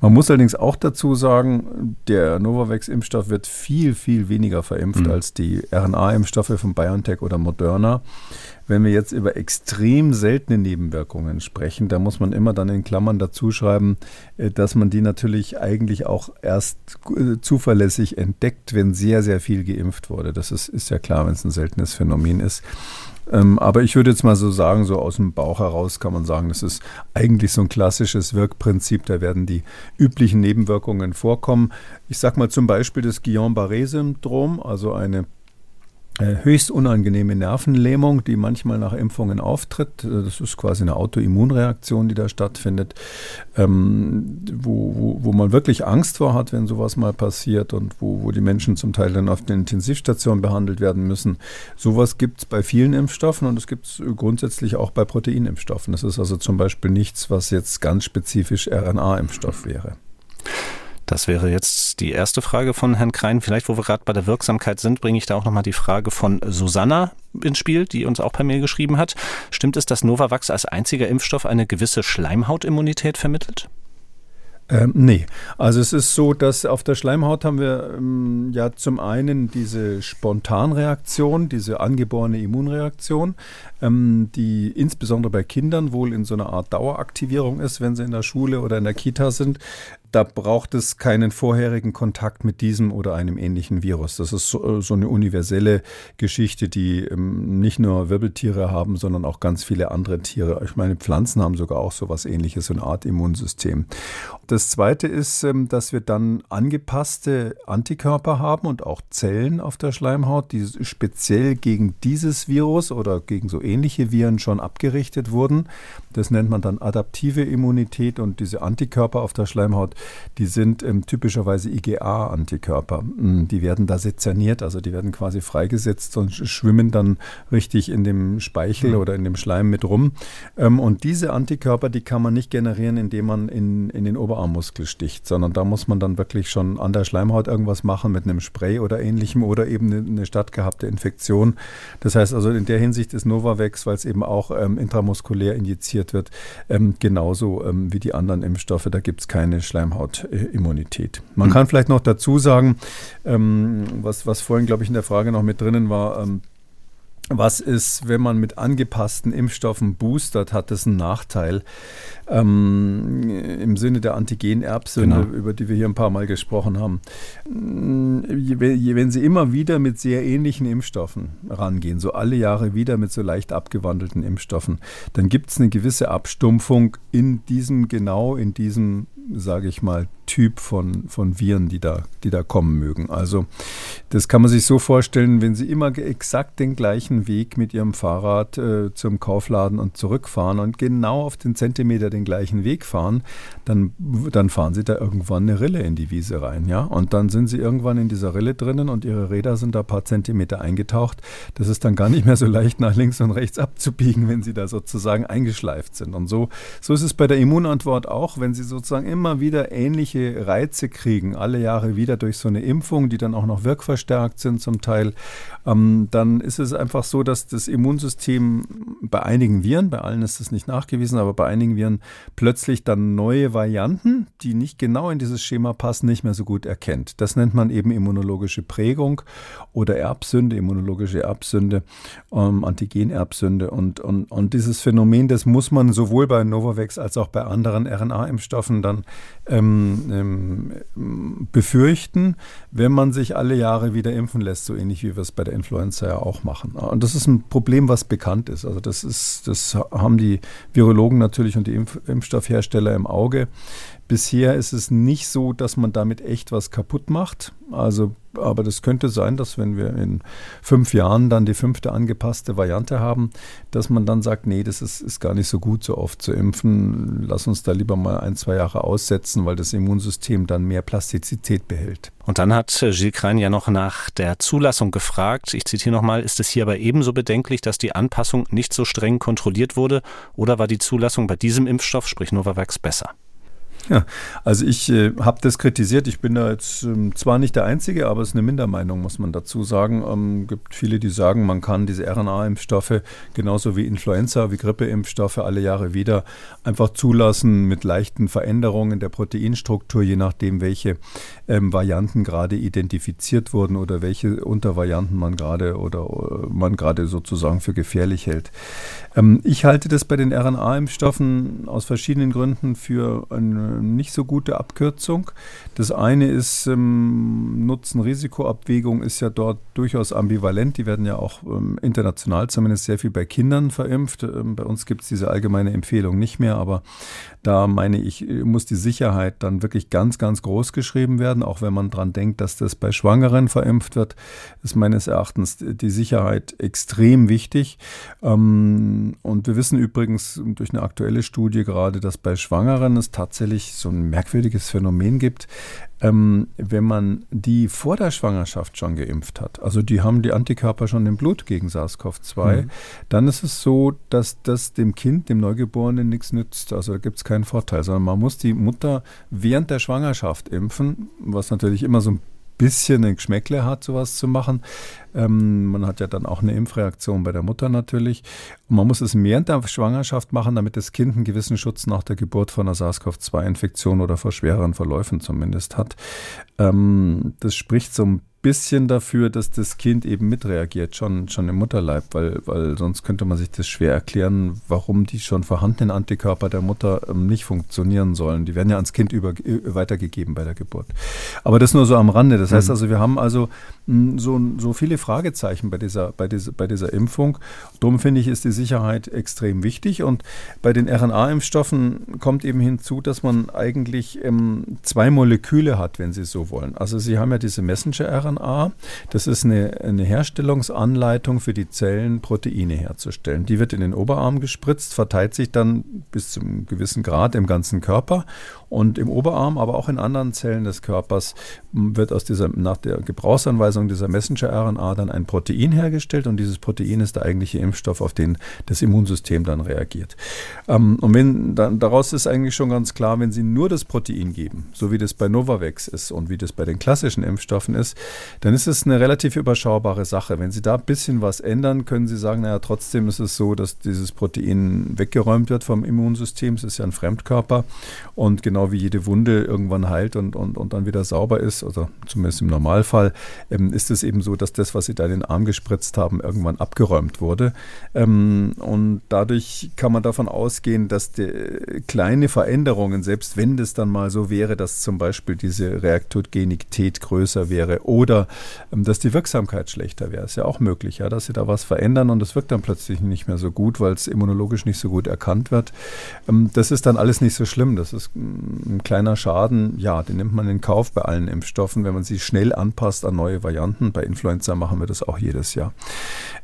Man muss allerdings auch dazu sagen, der Novavax-Impfstoff wird viel, viel weniger verimpft mhm. als die RNA-Impfstoffe von BioNTech oder Moderna. Wenn wir jetzt über extrem seltene Nebenwirkungen sprechen, da muss man immer dann in Klammern dazu schreiben, äh, dass man die natürlich eigentlich auch erst äh, zuverlässig entdeckt, wenn sehr, sehr viel geimpft wurde. Das ist, ist ja klar, wenn es ein seltenes Phänomen ist. Ähm, aber ich würde jetzt mal so sagen, so aus dem Bauch heraus kann man sagen, das ist eigentlich so ein klassisches Wirkprinzip. Da werden die üblichen Nebenwirkungen vorkommen. Ich sage mal zum Beispiel das Guillain-Barré-Syndrom, also eine höchst unangenehme Nervenlähmung, die manchmal nach Impfungen auftritt. Äh, das ist quasi eine Autoimmunreaktion, die da stattfindet, ähm, wo, wo, wo man wirklich Angst vor hat, wenn sowas mal passiert und wo, wo die Menschen zum Teil dann auf den Intensivstationen behandelt werden müssen. Sowas gibt es bei vielen Impfstoffen und es gibt es grundsätzlich auch bei Proteinimpfstoffen. Das ist also zum Beispiel nichts, was jetzt ganz spezifisch RNA-Impfstoff wäre. Das wäre jetzt die erste Frage von Herrn Krein. Vielleicht, wo wir gerade bei der Wirksamkeit sind, bringe ich da auch nochmal die Frage von Susanna ins Spiel, die uns auch per Mail geschrieben hat. Stimmt es, dass Novavax als einziger Impfstoff eine gewisse Schleimhautimmunität vermittelt? Ähm, nee, also es ist so, dass auf der Schleimhaut haben wir ähm, ja zum einen diese Spontanreaktion, diese angeborene Immunreaktion, ähm, die insbesondere bei Kindern wohl in so einer Art Daueraktivierung ist, wenn sie in der Schule oder in der Kita sind da braucht es keinen vorherigen Kontakt mit diesem oder einem ähnlichen Virus. Das ist so, so eine universelle Geschichte, die ähm, nicht nur Wirbeltiere haben, sondern auch ganz viele andere Tiere. Ich meine, Pflanzen haben sogar auch so was ähnliches, so eine Art Immunsystem. Das zweite ist, ähm, dass wir dann angepasste Antikörper haben und auch Zellen auf der Schleimhaut, die speziell gegen dieses Virus oder gegen so ähnliche Viren schon abgerichtet wurden. Das nennt man dann adaptive Immunität und diese Antikörper auf der Schleimhaut, die sind ähm, typischerweise IgA-Antikörper. Mm, die werden da sezerniert, also die werden quasi freigesetzt und schwimmen dann richtig in dem Speichel mhm. oder in dem Schleim mit rum. Ähm, und diese Antikörper, die kann man nicht generieren, indem man in, in den Oberarmmuskel sticht, sondern da muss man dann wirklich schon an der Schleimhaut irgendwas machen mit einem Spray oder ähnlichem oder eben eine, eine stattgehabte Infektion. Das heißt also in der Hinsicht ist Novavax, weil es eben auch ähm, intramuskulär injiziert wird, ähm, genauso ähm, wie die anderen Impfstoffe. Da gibt es keine Schleimhaut. Schleimhautimmunität. Man mhm. kann vielleicht noch dazu sagen, ähm, was, was vorhin, glaube ich, in der Frage noch mit drinnen war, ähm, was ist, wenn man mit angepassten Impfstoffen boostert, hat das einen Nachteil ähm, im Sinne der Antigenerbsünde, genau. über die wir hier ein paar Mal gesprochen haben. Wenn Sie immer wieder mit sehr ähnlichen Impfstoffen rangehen, so alle Jahre wieder mit so leicht abgewandelten Impfstoffen, dann gibt es eine gewisse Abstumpfung in diesem, genau in diesem sage ich mal, Typ von, von Viren, die da, die da kommen mögen. Also das kann man sich so vorstellen, wenn Sie immer exakt den gleichen Weg mit Ihrem Fahrrad äh, zum Kaufladen und zurückfahren und genau auf den Zentimeter den gleichen Weg fahren, dann, dann fahren Sie da irgendwann eine Rille in die Wiese rein. ja. Und dann sind Sie irgendwann in dieser Rille drinnen und Ihre Räder sind da ein paar Zentimeter eingetaucht. Das ist dann gar nicht mehr so leicht nach links und rechts abzubiegen, wenn Sie da sozusagen eingeschleift sind. Und so, so ist es bei der Immunantwort auch, wenn Sie sozusagen immer wieder ähnliche Reize kriegen, alle Jahre wieder durch so eine Impfung, die dann auch noch wirkverstärkt sind zum Teil, ähm, dann ist es einfach so, dass das Immunsystem bei einigen Viren, bei allen ist das nicht nachgewiesen, aber bei einigen Viren plötzlich dann neue Varianten, die nicht genau in dieses Schema passen, nicht mehr so gut erkennt. Das nennt man eben immunologische Prägung oder Erbsünde, immunologische Erbsünde, ähm, Antigenerbsünde. Und, und, und dieses Phänomen, das muss man sowohl bei Novavax als auch bei anderen RNA-Impfstoffen dann ähm, ähm, befürchten, wenn man sich alle Jahre wieder impfen lässt, so ähnlich wie wir es bei der Influenza ja auch machen. Und das ist ein Problem, was bekannt ist. Also das ist, das haben die Virologen natürlich und die Impf Impfstoffhersteller im Auge. Bisher ist es nicht so, dass man damit echt was kaputt macht. Also, aber das könnte sein, dass wenn wir in fünf Jahren dann die fünfte angepasste Variante haben, dass man dann sagt, nee, das ist, ist gar nicht so gut, so oft zu impfen. Lass uns da lieber mal ein, zwei Jahre aussetzen, weil das Immunsystem dann mehr Plastizität behält. Und dann hat äh, Gilles Krein ja noch nach der Zulassung gefragt. Ich zitiere nochmal, ist es hier aber ebenso bedenklich, dass die Anpassung nicht so streng kontrolliert wurde oder war die Zulassung bei diesem Impfstoff, sprich Novavax, besser? Ja, also ich äh, habe das kritisiert. Ich bin da jetzt ähm, zwar nicht der Einzige, aber es ist eine Mindermeinung, muss man dazu sagen. Es ähm, gibt viele, die sagen, man kann diese RNA-Impfstoffe genauso wie Influenza, wie Grippeimpfstoffe alle Jahre wieder einfach zulassen mit leichten Veränderungen der Proteinstruktur, je nachdem, welche ähm, Varianten gerade identifiziert wurden oder welche Untervarianten man gerade oder äh, man gerade sozusagen für gefährlich hält. Ähm, ich halte das bei den RNA-Impfstoffen aus verschiedenen Gründen für eine nicht so gute Abkürzung. Das eine ist, ähm, Nutzen-Risiko-Abwägung ist ja dort durchaus ambivalent. Die werden ja auch ähm, international zumindest sehr viel bei Kindern verimpft. Ähm, bei uns gibt es diese allgemeine Empfehlung nicht mehr, aber da meine ich, muss die Sicherheit dann wirklich ganz, ganz groß geschrieben werden, auch wenn man daran denkt, dass das bei Schwangeren verimpft wird, ist meines Erachtens die Sicherheit extrem wichtig. Ähm, und wir wissen übrigens durch eine aktuelle Studie gerade, dass bei Schwangeren es tatsächlich so ein merkwürdiges Phänomen gibt, ähm, wenn man die vor der Schwangerschaft schon geimpft hat, also die haben die Antikörper schon im Blut gegen SARS-CoV-2, mhm. dann ist es so, dass das dem Kind, dem Neugeborenen nichts nützt. Also da gibt es keinen Vorteil, sondern man muss die Mutter während der Schwangerschaft impfen, was natürlich immer so ein bisschen ein Geschmäckle hat, sowas zu machen. Ähm, man hat ja dann auch eine Impfreaktion bei der Mutter natürlich. Und man muss es während der Schwangerschaft machen, damit das Kind einen gewissen Schutz nach der Geburt von einer SARS-CoV-2-Infektion oder vor schwereren Verläufen zumindest hat. Ähm, das spricht so ein bisschen dafür, dass das Kind eben mitreagiert, schon, schon im Mutterleib, weil, weil sonst könnte man sich das schwer erklären, warum die schon vorhandenen Antikörper der Mutter ähm, nicht funktionieren sollen. Die werden ja ans Kind über, äh, weitergegeben bei der Geburt. Aber das nur so am Rande. Das heißt mhm. also, wir haben also so, so viele Fragezeichen bei dieser, bei dieser, bei dieser Impfung. Darum finde ich, ist die Sicherheit extrem wichtig. Und bei den RNA-Impfstoffen kommt eben hinzu, dass man eigentlich ähm, zwei Moleküle hat, wenn Sie so wollen. Also Sie haben ja diese Messenger-RNA. Das ist eine, eine Herstellungsanleitung für die Zellen, Proteine herzustellen. Die wird in den Oberarm gespritzt, verteilt sich dann bis zu einem gewissen Grad im ganzen Körper und im Oberarm, aber auch in anderen Zellen des Körpers wird aus dieser, nach der Gebrauchsanweisung dieser Messenger-RNA dann ein Protein hergestellt und dieses Protein ist der eigentliche Impfstoff, auf den das Immunsystem dann reagiert. Ähm, und wenn dann, daraus ist eigentlich schon ganz klar, wenn Sie nur das Protein geben, so wie das bei Novavax ist und wie das bei den klassischen Impfstoffen ist, dann ist es eine relativ überschaubare Sache. Wenn Sie da ein bisschen was ändern, können Sie sagen, naja, trotzdem ist es so, dass dieses Protein weggeräumt wird vom Immunsystem. Es ist ja ein Fremdkörper und genau genau wie jede Wunde irgendwann heilt und, und, und dann wieder sauber ist, oder zumindest im Normalfall, ähm, ist es eben so, dass das, was sie da in den Arm gespritzt haben, irgendwann abgeräumt wurde. Ähm, und dadurch kann man davon ausgehen, dass die kleine Veränderungen, selbst wenn das dann mal so wäre, dass zum Beispiel diese Reaktogenität größer wäre oder ähm, dass die Wirksamkeit schlechter wäre, ist ja auch möglich, ja, dass sie da was verändern und es wirkt dann plötzlich nicht mehr so gut, weil es immunologisch nicht so gut erkannt wird. Ähm, das ist dann alles nicht so schlimm. Das ist ein kleiner Schaden, ja, den nimmt man in Kauf bei allen Impfstoffen, wenn man sie schnell anpasst an neue Varianten. Bei Influenza machen wir das auch jedes Jahr.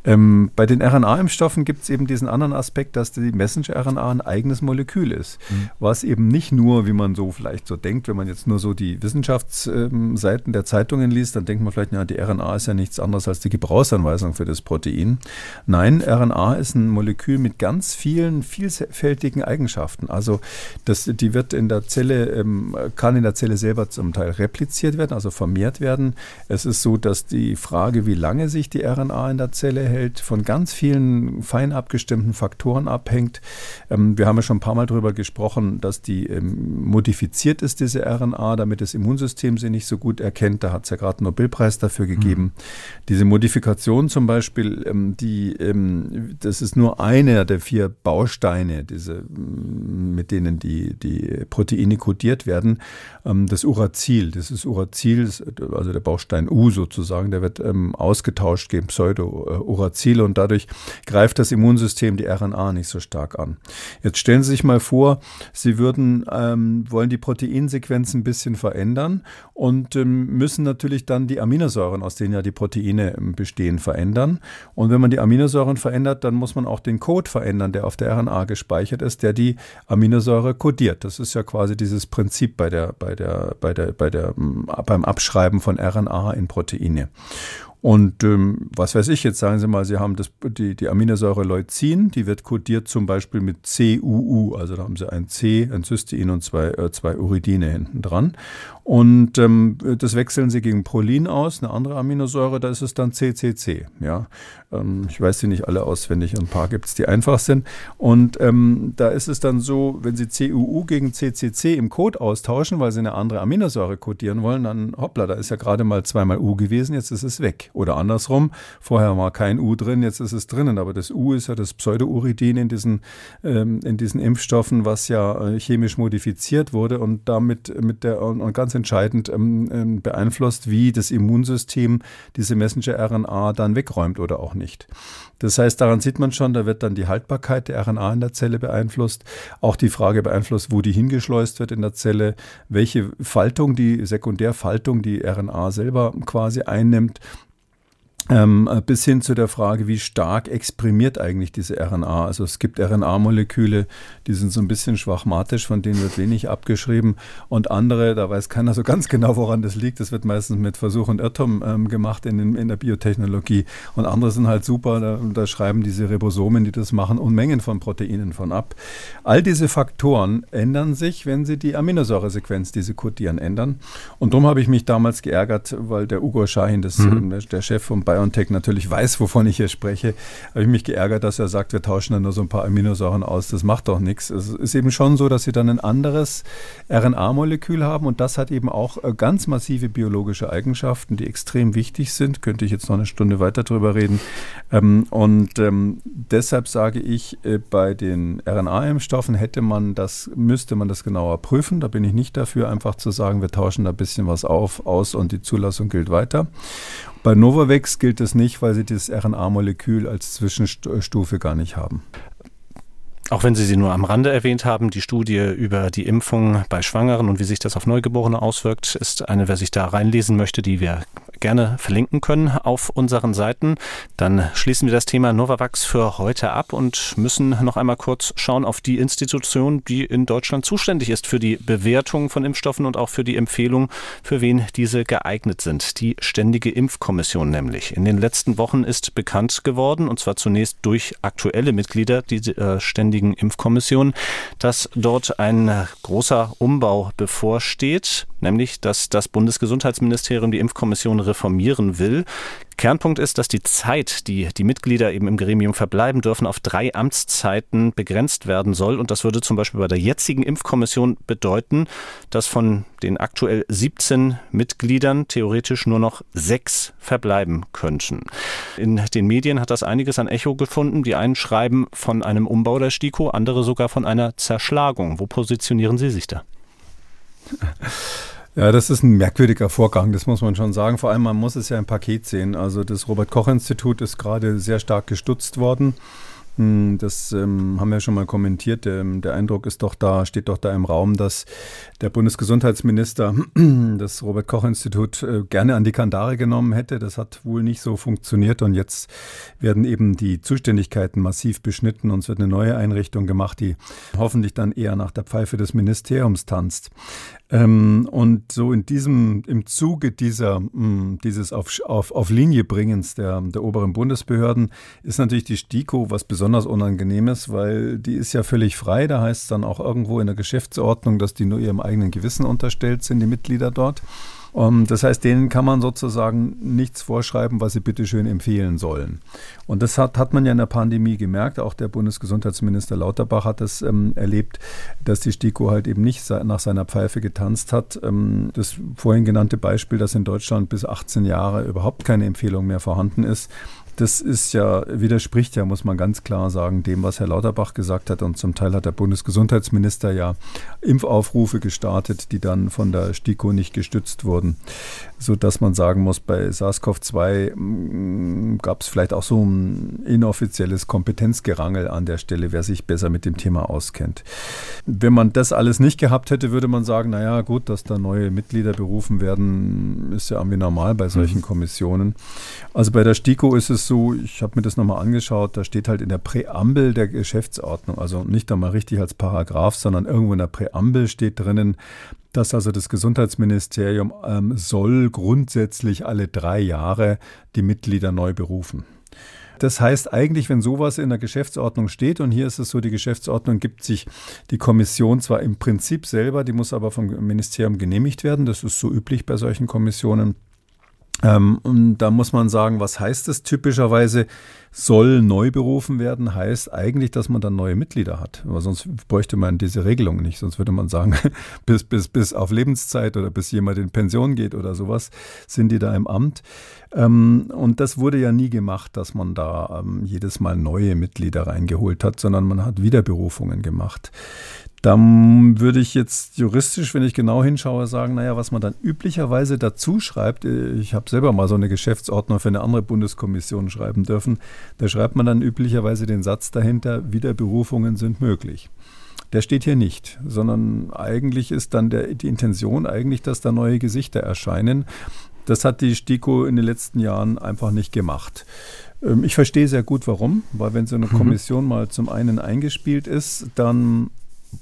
Ähm, bei den RNA-Impfstoffen gibt es eben diesen anderen Aspekt, dass die Messenger-RNA ein eigenes Molekül ist, mhm. was eben nicht nur, wie man so vielleicht so denkt, wenn man jetzt nur so die Wissenschaftsseiten der Zeitungen liest, dann denkt man vielleicht, ja, die RNA ist ja nichts anderes als die Gebrauchsanweisung für das Protein. Nein, RNA ist ein Molekül mit ganz vielen vielfältigen Eigenschaften. Also das, die wird in der Zelle, ähm, kann in der Zelle selber zum Teil repliziert werden, also vermehrt werden. Es ist so, dass die Frage, wie lange sich die RNA in der Zelle hält, von ganz vielen fein abgestimmten Faktoren abhängt. Ähm, wir haben ja schon ein paar Mal darüber gesprochen, dass die ähm, modifiziert ist, diese RNA, damit das Immunsystem sie nicht so gut erkennt. Da hat es ja gerade einen Nobelpreis dafür gegeben. Mhm. Diese Modifikation zum Beispiel, ähm, die, ähm, das ist nur einer der vier Bausteine, diese, mit denen die, die Proteine Proteine kodiert werden. Ähm, das Uracil, das ist Uracil, also der Baustein U sozusagen, der wird ähm, ausgetauscht gegen Pseudo-Uracil und dadurch greift das Immunsystem die RNA nicht so stark an. Jetzt stellen Sie sich mal vor, Sie würden, ähm, wollen die Proteinsequenz ein bisschen verändern und müssen natürlich dann die Aminosäuren, aus denen ja die Proteine bestehen, verändern. Und wenn man die Aminosäuren verändert, dann muss man auch den Code verändern, der auf der RNA gespeichert ist, der die Aminosäure kodiert. Das ist ja quasi dieses Prinzip bei der, bei der, bei der, bei der, beim Abschreiben von RNA in Proteine. Und ähm, was weiß ich, jetzt sagen Sie mal, Sie haben das, die, die Aminosäure Leucin, die wird kodiert zum Beispiel mit CUU, also da haben Sie ein C, ein Cystein und zwei, äh, zwei Uridine hinten dran. Und ähm, das wechseln Sie gegen Prolin aus, eine andere Aminosäure, da ist es dann CCC. Ja? Ähm, ich weiß sie nicht alle auswendig, ein paar gibt es, die einfach sind. Und ähm, da ist es dann so, wenn Sie CUU gegen CCC im Code austauschen, weil Sie eine andere Aminosäure kodieren wollen, dann hoppla, da ist ja gerade mal zweimal U gewesen, jetzt ist es weg. Oder andersrum, vorher war kein U drin, jetzt ist es drinnen. Aber das U ist ja das Pseudouridin in diesen, ähm, in diesen Impfstoffen, was ja äh, chemisch modifiziert wurde und damit mit der und ganz entscheidend ähm, ähm, beeinflusst, wie das Immunsystem diese Messenger-RNA dann wegräumt oder auch nicht. Das heißt, daran sieht man schon, da wird dann die Haltbarkeit der RNA in der Zelle beeinflusst, auch die Frage beeinflusst, wo die hingeschleust wird in der Zelle, welche Faltung, die Sekundärfaltung die RNA selber quasi einnimmt. Ähm, bis hin zu der Frage, wie stark exprimiert eigentlich diese RNA. Also es gibt RNA-Moleküle, die sind so ein bisschen schwachmatisch, von denen wird wenig abgeschrieben. Und andere, da weiß keiner so ganz genau, woran das liegt. Das wird meistens mit Versuch und Irrtum ähm, gemacht in, in, der Biotechnologie. Und andere sind halt super, da, da, schreiben diese Ribosomen, die das machen, Unmengen von Proteinen von ab. All diese Faktoren ändern sich, wenn sie die Aminosäuresequenz, die sie kodieren, ändern. Und darum habe ich mich damals geärgert, weil der Ugo Shahin, das, mhm. der, Chef von BioNTech natürlich weiß, wovon ich hier spreche, habe ich mich geärgert, dass er sagt, wir tauschen dann nur so ein paar Aminosäuren aus. Das macht doch nichts. Es ist eben schon so, dass sie dann ein anderes RNA-Molekül haben und das hat eben auch äh, ganz massive biologische Eigenschaften, die extrem wichtig sind. Könnte ich jetzt noch eine Stunde weiter drüber reden. Ähm, und ähm, deshalb sage ich, äh, bei den RNA-Impfstoffen hätte man das, müsste man das genauer prüfen. Da bin ich nicht dafür, einfach zu sagen, wir tauschen da ein bisschen was auf, aus und die Zulassung gilt weiter. Bei Novavax gilt es nicht, weil sie das RNA-Molekül als Zwischenstufe gar nicht haben. Auch wenn Sie sie nur am Rande erwähnt haben, die Studie über die Impfung bei Schwangeren und wie sich das auf Neugeborene auswirkt, ist eine, wer sich da reinlesen möchte, die wir gerne verlinken können auf unseren Seiten. Dann schließen wir das Thema Novavax für heute ab und müssen noch einmal kurz schauen auf die Institution, die in Deutschland zuständig ist für die Bewertung von Impfstoffen und auch für die Empfehlung, für wen diese geeignet sind. Die Ständige Impfkommission nämlich. In den letzten Wochen ist bekannt geworden, und zwar zunächst durch aktuelle Mitglieder dieser äh, Ständigen Impfkommission, dass dort ein großer Umbau bevorsteht nämlich dass das Bundesgesundheitsministerium die Impfkommission reformieren will. Kernpunkt ist, dass die Zeit, die die Mitglieder eben im Gremium verbleiben dürfen, auf drei Amtszeiten begrenzt werden soll. Und das würde zum Beispiel bei der jetzigen Impfkommission bedeuten, dass von den aktuell 17 Mitgliedern theoretisch nur noch sechs verbleiben könnten. In den Medien hat das einiges an Echo gefunden. Die einen schreiben von einem Umbau der STIKO, andere sogar von einer Zerschlagung. Wo positionieren Sie sich da? Ja, das ist ein merkwürdiger Vorgang, das muss man schon sagen. Vor allem, man muss es ja im Paket sehen. Also das Robert-Koch-Institut ist gerade sehr stark gestutzt worden. Hm, das ähm, haben wir schon mal kommentiert. Der, der, Eindruck ist doch da, steht doch da im Raum, dass der Bundesgesundheitsminister das Robert-Koch-Institut äh, gerne an die Kandare genommen hätte. Das hat wohl nicht so funktioniert und jetzt werden eben die Zuständigkeiten massiv beschnitten und es wird eine neue Einrichtung gemacht, die hoffentlich dann eher nach der Pfeife des Ministeriums tanzt. Ähm, und so in diesem, im Zuge dieser, mh, hm, dieses auf, auf, auf Linie bringens der, der oberen Bundesbehörden ist natürlich die STIKO was besonders Unangenehmes, weil die ist ja völlig frei. Da heißt es dann auch irgendwo in der Geschäftsordnung, dass die nur ihrem eigenen Gewissen unterstellt sind, die Mitglieder dort. Um, ähm, das heißt, denen kann man sozusagen nichts vorschreiben, was sie bitteschön empfehlen sollen. Und das hat, hat man ja in der Pandemie gemerkt. Auch der Bundesgesundheitsminister Lauterbach hat das ähm, erlebt, dass die STIKO halt eben nicht nach seiner Pfeife getanzt hat. Ähm, das vorhin genannte Beispiel, dass in Deutschland bis 18 Jahre überhaupt keine Empfehlung mehr vorhanden ist, das ist ja, widerspricht ja, muss man ganz klar sagen, dem, was Herr Lauterbach gesagt hat. Und zum Teil hat der Bundesgesundheitsminister ja Impfaufrufe gestartet, die dann von der STIKO nicht gestützt wurden. Sodass man sagen muss, bei SARS-CoV-2 gab es vielleicht auch so ein inoffizielles Kompetenzgerangel an der Stelle, wer sich besser mit dem Thema auskennt. Wenn man das alles nicht gehabt hätte, würde man sagen, naja, gut, dass da neue Mitglieder berufen werden, ist ja irgendwie normal bei solchen mhm. Kommissionen. Also bei der STIKO ist es so, ich habe mir das nochmal angeschaut, da steht halt in der Präambel der Geschäftsordnung, also nicht einmal richtig als Paragraph, sondern irgendwo in der Präambel steht drinnen, dass also das Gesundheitsministerium ähm, soll grundsätzlich alle drei Jahre die Mitglieder neu berufen. Das heißt eigentlich, wenn sowas in der Geschäftsordnung steht, und hier ist es so, die Geschäftsordnung gibt sich die Kommission zwar im Prinzip selber, die muss aber vom Ministerium genehmigt werden, das ist so üblich bei solchen Kommissionen, ähm, und da muss man sagen, was heißt das typischerweise? Soll neu berufen werden, heißt eigentlich, dass man dann neue Mitglieder hat. Aber sonst bräuchte man diese Regelung nicht. Sonst würde man sagen, bis, bis, bis auf Lebenszeit oder bis jemand in Pension geht oder sowas, sind die da im Amt. Ähm, und das wurde ja nie gemacht, dass man da ähm, jedes Mal neue Mitglieder reingeholt hat, sondern man hat Wiederberufungen gemacht. Dann würde ich jetzt juristisch, wenn ich genau hinschaue, sagen, naja, was man dann üblicherweise dazu schreibt, äh, ich habe selber mal so eine Geschäftsordnung für eine andere Bundeskommission schreiben dürfen, da schreibt man dann üblicherweise den Satz dahinter, Wiederberufungen sind möglich. Der steht hier nicht, sondern eigentlich ist dann der, die Intention eigentlich, dass da neue Gesichter erscheinen. Das hat die STIKO in den letzten Jahren einfach nicht gemacht. Ähm, ich verstehe sehr gut, warum, weil wenn so eine mhm. Kommission mal zum einen eingespielt ist, dann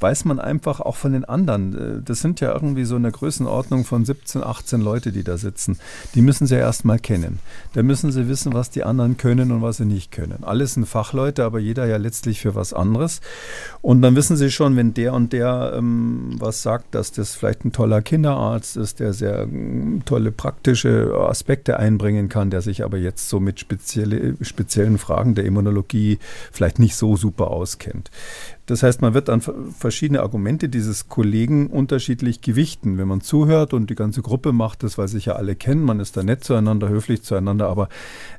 weiß man einfach auch von den anderen. Äh, das sind ja irgendwie so eine Größenordnung von 17, 18 Leute, die da sitzen. Die müssen sie ja erstmal kennen. Da müssen sie wissen, was die anderen können und was sie nicht können. Alles sind Fachleute, aber jeder ja letztlich für was anderes. Und dann wissen sie schon, wenn der und der ähm, was sagt, dass das vielleicht ein toller Kinderarzt ist, der sehr ähm, tolle praktische Aspekte einbringen kann, der sich aber jetzt so mit spezielle, speziellen Fragen der Immunologie vielleicht nicht so super auskennt. Das heißt, man wird dann verschiedene Argumente dieses Kollegen unterschiedlich gewichten. Wenn man zuhört und die ganze Gruppe macht das, weil sich ja alle kennen, man ist da nett zueinander, höflich zueinander, aber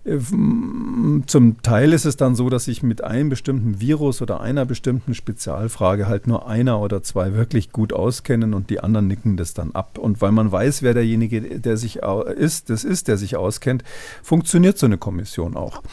äh, zum Teil ist es dann so, dass sich mit einem bestimmten Virus oder einer bestimmten Spezialfrage halt nur einer oder zwei wirklich gut auskennen und die anderen nicken das dann ab. Und weil man weiß, wer derjenige, der sich ist, das ist, der sich auskennt, funktioniert so eine Kommission auch.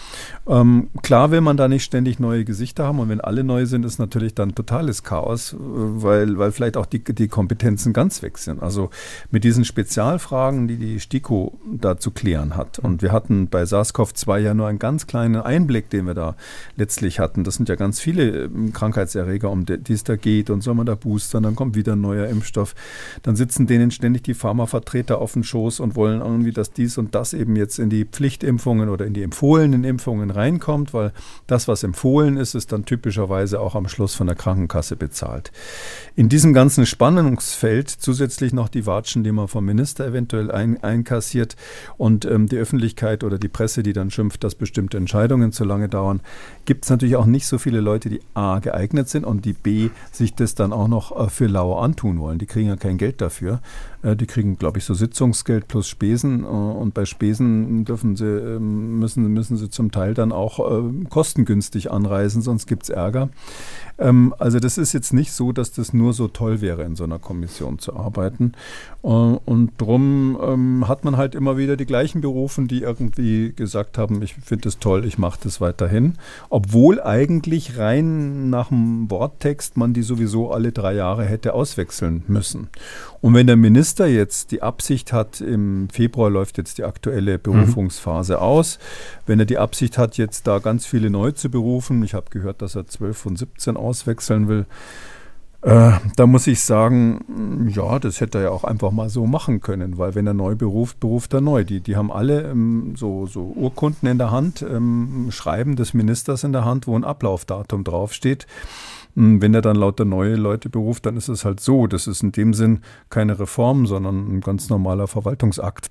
Ähm, klar will man da nicht ständig neue Gesichter haben und wenn alle neu sind, ist natürlich natürlich dann totales Chaos, weil, weil vielleicht auch die, die Kompetenzen ganz weg sind. Also mit diesen Spezialfragen, die die STIKO da zu klären hat. Und wir hatten bei SARS-CoV-2 ja nur einen ganz kleinen Einblick, den wir da letztlich hatten. Das sind ja ganz viele ähm, Krankheitserreger, um die es da geht. Und soll man da boostern, dann kommt wieder ein neuer Impfstoff. Dann sitzen denen ständig die Pharmavertreter auf dem Schoß und wollen irgendwie, dass dies und das eben jetzt in die Pflichtimpfungen oder in die empfohlenen Impfungen reinkommt, weil das, was empfohlen ist, ist dann typischerweise auch am Schluss Schluss von der Krankenkasse bezahlt. In diesem ganzen Spannungsfeld zusätzlich noch die Watschen, die man vom Minister eventuell ein, einkassiert und ähm, die Öffentlichkeit oder die Presse, die dann schimpft, dass bestimmte Entscheidungen zu lange dauern, gibt es natürlich auch nicht so viele Leute, die A geeignet sind und die B sich das dann auch noch äh, für lau antun wollen. Die kriegen ja kein Geld dafür. Äh, die kriegen, glaube ich, so Sitzungsgeld plus Spesen äh, und bei Spesen dürfen sie, ähm, müssen, müssen sie zum Teil dann auch äh, kostengünstig anreisen, sonst gibt es Ärger. Ähm, also das ist jetzt nicht so, dass das nur so toll wäre, in so einer Kommission zu arbeiten. Und darum ähm, hat man halt immer wieder die gleichen berufen, die irgendwie gesagt haben, ich finde es toll, ich mache das weiterhin. Obwohl eigentlich rein nach dem Worttext man die sowieso alle drei Jahre hätte auswechseln müssen. Und wenn der Minister jetzt die Absicht hat, im Februar läuft jetzt die aktuelle mhm. Berufungsphase mhm. aus, wenn er die Absicht hat, jetzt da ganz viele neu zu berufen, ich habe gehört, dass er 12 von 17 auswechseln will, äh, da muss ich sagen, ja, das hätte er ja auch einfach mal so machen können, weil wenn er neu beruft, beruft er neu. Die, die haben alle ähm, so, so Urkunden in der Hand, ähm, Schreiben des Ministers in der Hand, wo ein Ablaufdatum draufsteht. Hm, wenn er dann lauter neue Leute beruft, dann ist es halt so. Das ist in dem Sinn keine Reform, sondern ein ganz normaler Verwaltungsakt.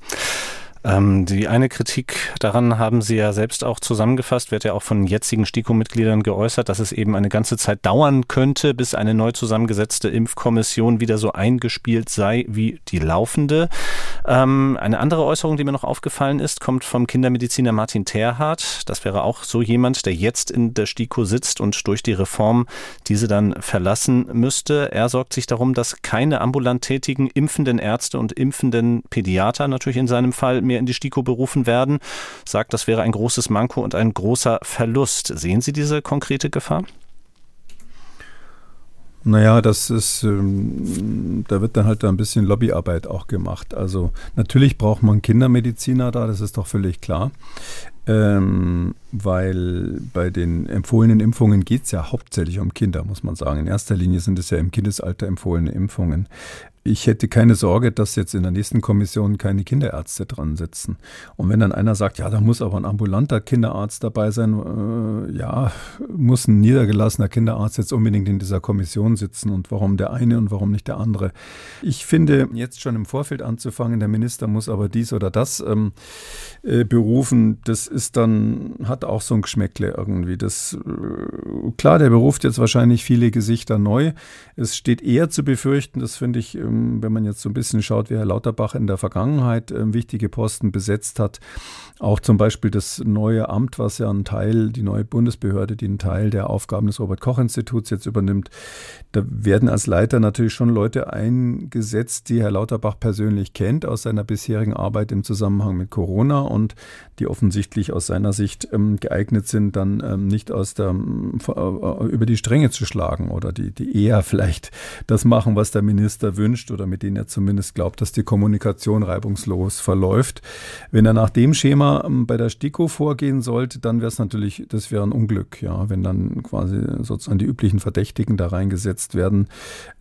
Ähm, die eine Kritik daran haben Sie ja selbst auch zusammengefasst, wird ja auch von jetzigen STIKO-Mitgliedern geäußert, dass es eben eine ganze Zeit dauern könnte, bis eine neu zusammengesetzte Impfkommission wieder so eingespielt sei wie die laufende. Ähm, eine andere Äußerung, die mir noch aufgefallen ist, kommt vom Kindermediziner Martin Terhardt. Das wäre auch so jemand, der jetzt in der STIKO sitzt und durch die Reform diese dann verlassen müsste. Er sorgt sich darum, dass keine ambulant tätigen impfenden Ärzte und impfenden Pädiater natürlich in seinem Fall mehr in die STIKO berufen werden, sagt, das wäre ein großes Manko und ein großer Verlust. Sehen Sie diese konkrete Gefahr? Naja, das ist, ähm, da wird dann halt ein bisschen Lobbyarbeit auch gemacht. Also natürlich braucht man Kindermediziner da, das ist doch völlig klar. Ähm, weil bei den empfohlenen Impfungen geht es ja hauptsächlich um Kinder, muss man sagen. In erster Linie sind es ja im Kindesalter empfohlene Impfungen ich hätte keine Sorge, dass jetzt in der nächsten Kommission keine Kinderärzte dran sitzen. Und wenn dann einer sagt, ja, da muss aber ein ambulanter Kinderarzt dabei sein, äh, ja, muss ein niedergelassener Kinderarzt jetzt unbedingt in dieser Kommission sitzen und warum der eine und warum nicht der andere. Ich finde, jetzt schon im Vorfeld anzufangen, der Minister muss aber dies oder das ähm, äh, berufen, das ist dann, hat auch so ein Geschmäckle irgendwie. Das, äh, klar, der beruft jetzt wahrscheinlich viele Gesichter neu. Es steht eher zu befürchten, das finde ich, ähm, wenn man jetzt so ein bisschen schaut, wie Herr Lauterbach in der Vergangenheit ähm, wichtige Posten besetzt hat, auch zum Beispiel das neue Amt, was ja ein Teil, die neue Bundesbehörde, die einen Teil der Aufgaben des Robert-Koch-Instituts jetzt übernimmt, da werden als Leiter natürlich schon Leute eingesetzt, die Herr Lauterbach persönlich kennt aus seiner bisherigen Arbeit im Zusammenhang mit Corona und die offensichtlich aus seiner Sicht ähm, geeignet sind, dann ähm, nicht aus der, äh, über die Stränge zu schlagen oder die, die eher vielleicht das machen, was der Minister wünscht oder mit denen er zumindest glaubt, dass die Kommunikation reibungslos verläuft. Wenn er nach dem Schema ähm, bei der STIKO vorgehen sollte, dann wäre es natürlich, das wäre ein Unglück, ja, wenn dann quasi sozusagen die üblichen Verdächtigen da reingesetzt werden,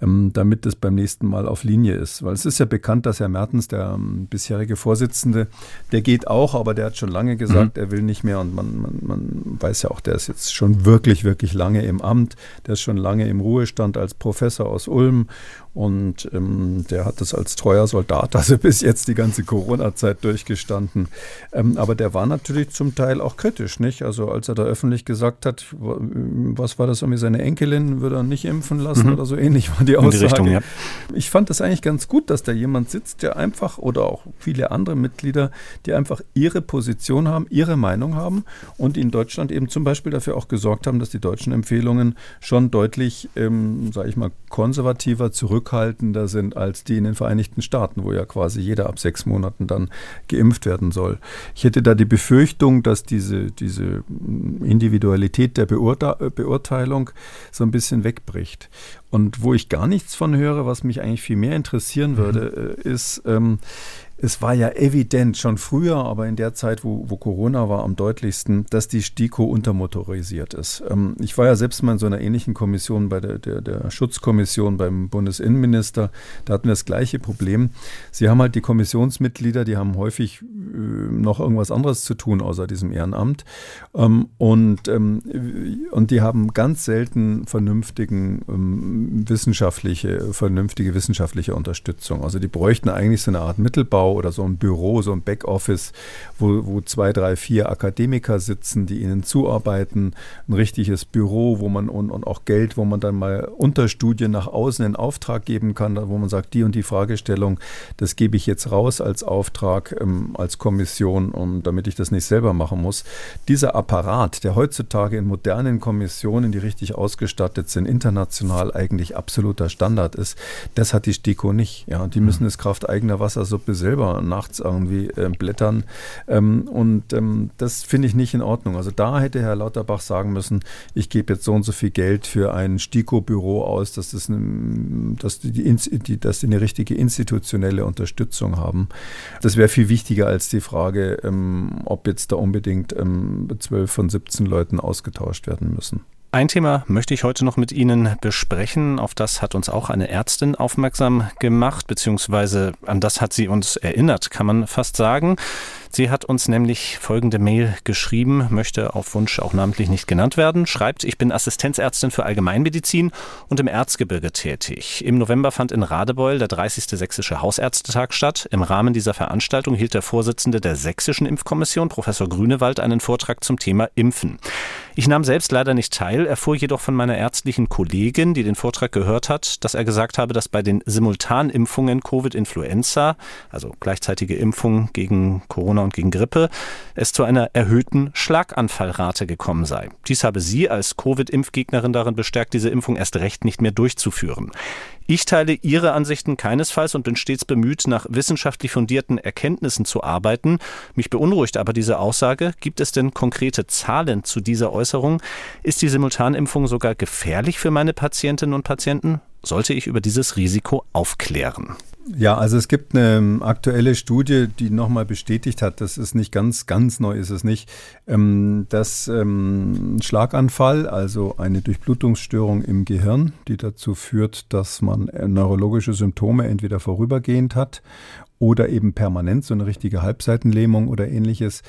ähm, damit es beim nächsten Mal auf Linie ist. Weil es ist ja bekannt, dass Herr Mertens, der ähm, bisherige Vorsitzende, der geht auch, aber der hat schon lange gesagt, mhm. er will nicht mehr und man, man, man weiß ja auch, der ist jetzt schon wirklich, wirklich lange im Amt, der ist schon lange im Ruhestand als Professor aus Ulm und ähm, der hat das als treuer Soldat, also bis jetzt die ganze Corona-Zeit durchgestanden. Ähm, aber der war natürlich zum Teil auch kritisch, nicht? Also als er da öffentlich gesagt hat, was war das irgendwie, seine Enkelin würde er nicht impfen lassen mhm. oder so ähnlich war die Aussage. Die Richtung, ja. Ich fand das eigentlich ganz gut, dass da jemand sitzt, der einfach oder auch viele andere Mitglieder, die einfach ihre Position haben, ihre Meinung haben und in Deutschland eben zum Beispiel dafür auch gesorgt haben, dass die deutschen Empfehlungen schon deutlich, ähm, sage ich mal, konservativer zurück zurückhaltender sind als die in den Vereinigten Staaten, wo ja quasi jeder ab sechs Monaten dann geimpft werden soll. Ich hätte da die Befürchtung, dass diese, diese Individualität der Beurte Beurteilung so ein bisschen wegbricht. Und wo ich gar nichts von höre, was mich eigentlich viel mehr interessieren würde, mhm. ist, ähm, es war ja evident schon früher, aber in der Zeit, wo, wo Corona war, am deutlichsten, dass die STIKO untermotorisiert ist. Ähm, ich war ja selbst mal in so einer ähnlichen Kommission bei der, der, der Schutzkommission beim Bundesinnenminister. Da hatten wir das gleiche Problem. Sie haben halt die Kommissionsmitglieder, die haben häufig äh, noch irgendwas anderes zu tun außer diesem Ehrenamt. Ähm, und, ähm, und die haben ganz selten vernünftigen ähm, wissenschaftliche, vernünftige wissenschaftliche Unterstützung. Also die bräuchten eigentlich so eine Art Mittelbau Aufbau oder so ein Büro, so ein Backoffice, wo, wo zwei, drei, vier Akademiker sitzen, die ihnen zuarbeiten, ein richtiges Büro, wo man und, und auch Geld, wo man dann mal Unterstudien nach außen in Auftrag geben kann, wo man sagt, die und die Fragestellung, das gebe ich jetzt raus als Auftrag, ähm, als Kommission, um, damit ich das nicht selber machen muss. Dieser Apparat, der heutzutage in modernen Kommissionen, die richtig ausgestattet sind, international eigentlich absoluter Standard ist, das hat die STIKO nicht. Ja, die müssen es Kraft eigener Wassersuppe selber selber nachts irgendwie äh, blättern. Ähm, und ähm, das finde ich nicht in Ordnung. Also da hätte Herr Lauterbach sagen müssen, ich gebe jetzt so und so viel Geld für ein STIKO-Büro aus, dass, das eine, dass, die, die, dass die eine richtige institutionelle Unterstützung haben. Das wäre viel wichtiger als die Frage, ähm, ob jetzt da unbedingt ähm, 12 von 17 Leuten ausgetauscht werden müssen. Ein Thema möchte ich heute noch mit Ihnen besprechen. Auf das hat uns auch eine Ärztin aufmerksam gemacht, beziehungsweise an das hat sie uns erinnert, kann man fast sagen. Sie hat uns nämlich folgende Mail geschrieben, möchte auf Wunsch auch namentlich nicht genannt werden, schreibt, ich bin Assistenzärztin für Allgemeinmedizin und im Erzgebirge tätig. Im November fand in Radebeul der 30. Sächsische Hausärztetag statt. Im Rahmen dieser Veranstaltung hielt der Vorsitzende der Sächsischen Impfkommission, Professor Grünewald, einen Vortrag zum Thema Impfen. Ich nahm selbst leider nicht teil, erfuhr jedoch von meiner ärztlichen Kollegin, die den Vortrag gehört hat, dass er gesagt habe, dass bei den Simultanimpfungen Covid-Influenza, also gleichzeitige Impfung gegen Corona und gegen Grippe, es zu einer erhöhten Schlaganfallrate gekommen sei. Dies habe sie als Covid-Impfgegnerin darin bestärkt, diese Impfung erst recht nicht mehr durchzuführen. Ich teile Ihre Ansichten keinesfalls und bin stets bemüht, nach wissenschaftlich fundierten Erkenntnissen zu arbeiten. Mich beunruhigt aber diese Aussage. Gibt es denn konkrete Zahlen zu dieser Äußerung? Ist die Simultanimpfung sogar gefährlich für meine Patientinnen und Patienten? Sollte ich über dieses Risiko aufklären? Ja, also es gibt eine aktuelle Studie, die nochmal bestätigt hat, das ist nicht ganz, ganz neu ist es nicht, ähm, dass ähm, Schlaganfall, also eine Durchblutungsstörung im Gehirn, die dazu führt, dass man äh, neurologische Symptome entweder vorübergehend hat oder eben permanent, so eine richtige Halbseitenlähmung oder ähnliches,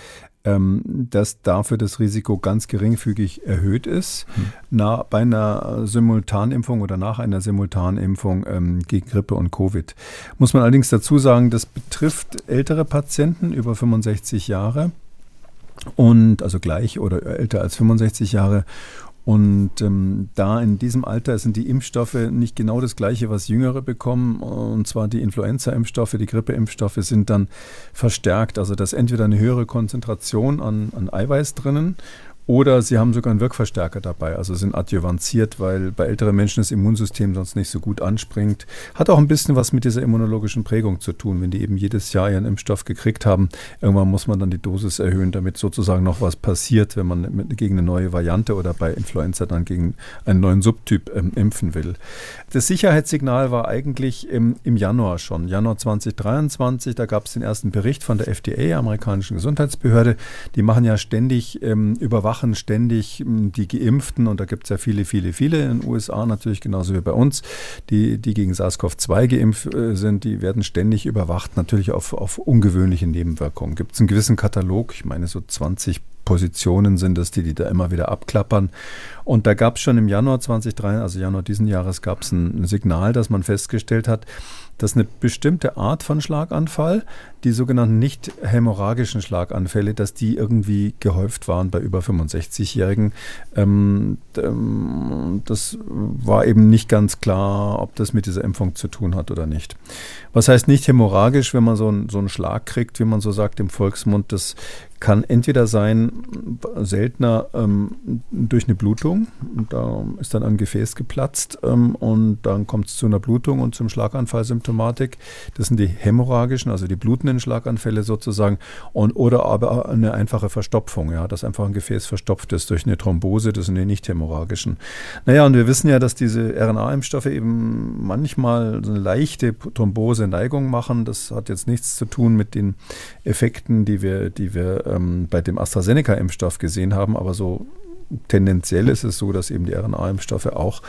ähm, dass dafür das Risiko ganz geringfügig erhöht ist. Hm. Na, bei einer Simultanimpfung oder nach einer Simultanimpfung ähm, gegen Grippe und Covid. Muss man allerdings dazu sagen, das betrifft ältere Patienten über 65 Jahre und also gleich oder älter als 65 Jahre und ähm, da in diesem Alter sind die Impfstoffe nicht genau das gleiche, was Jüngere bekommen. Und zwar die Influenza-Impfstoffe, die Grippe-Impfstoffe sind dann verstärkt. Also da ist entweder eine höhere Konzentration an, an Eiweiß drinnen oder sie haben sogar einen Wirkverstärker dabei, also sind adjuvanziert, weil bei älteren Menschen das Immunsystem sonst nicht so gut anspringt. Hat auch ein bisschen was mit dieser immunologischen Prägung zu tun. Wenn die eben jedes Jahr ihren Impfstoff gekriegt haben, irgendwann muss man dann die Dosis erhöhen, damit sozusagen noch was passiert, wenn man mit, gegen eine neue Variante oder bei Influenza dann gegen einen neuen Subtyp ähm, impfen will. Das Sicherheitssignal war eigentlich im, im Januar schon, Januar 2023. Da gab es den ersten Bericht von der FDA, amerikanischen Gesundheitsbehörde. Die machen ja ständig ähm, Überwachung überwachen ständig hm, die Geimpften und da gibt es ja viele, viele, viele in den USA natürlich, genauso wie bei uns, die, die gegen SARS-CoV-2 geimpft äh, sind, die werden ständig überwacht, natürlich auf, auf ungewöhnliche Nebenwirkungen. Gibt es einen gewissen Katalog, ich meine so 20 Positionen sind es, die die da immer wieder abklappern. Und da gab es schon im Januar 2003, also Januar diesen Jahres, gab es ein Signal, dass man festgestellt hat, dass eine bestimmte Art von Schlaganfall, die sogenannten nicht hämorrhagischen Schlaganfälle, dass die irgendwie gehäuft waren bei über 65-Jährigen. Ähm, ähm, das war eben nicht ganz klar, ob das mit dieser Impfung zu tun hat oder nicht. Was heißt nicht hämorrhagisch, wenn man so, ein, so einen Schlag kriegt, wie man so sagt im Volksmund? Das kann entweder sein, seltener ähm, durch eine Blutung, da ist dann ein Gefäß geplatzt ähm, und dann kommt es zu einer Blutung und zum Schlaganfallsymptomatik. Das sind die hämorrhagischen, also die blutenden Schlaganfälle sozusagen, und, oder aber eine einfache Verstopfung, ja, dass einfach ein Gefäß verstopft ist durch eine Thrombose, das sind die nicht hämorrhagischen. Naja, und wir wissen ja, dass diese RNA-Impfstoffe eben manchmal so eine leichte Thrombose-Neigung machen. Das hat jetzt nichts zu tun mit den Effekten, die wir, die wir ähm, bei dem AstraZeneca-Impfstoff gesehen haben, aber so tendenziell ist es so, dass eben die RNA-Impfstoffe auch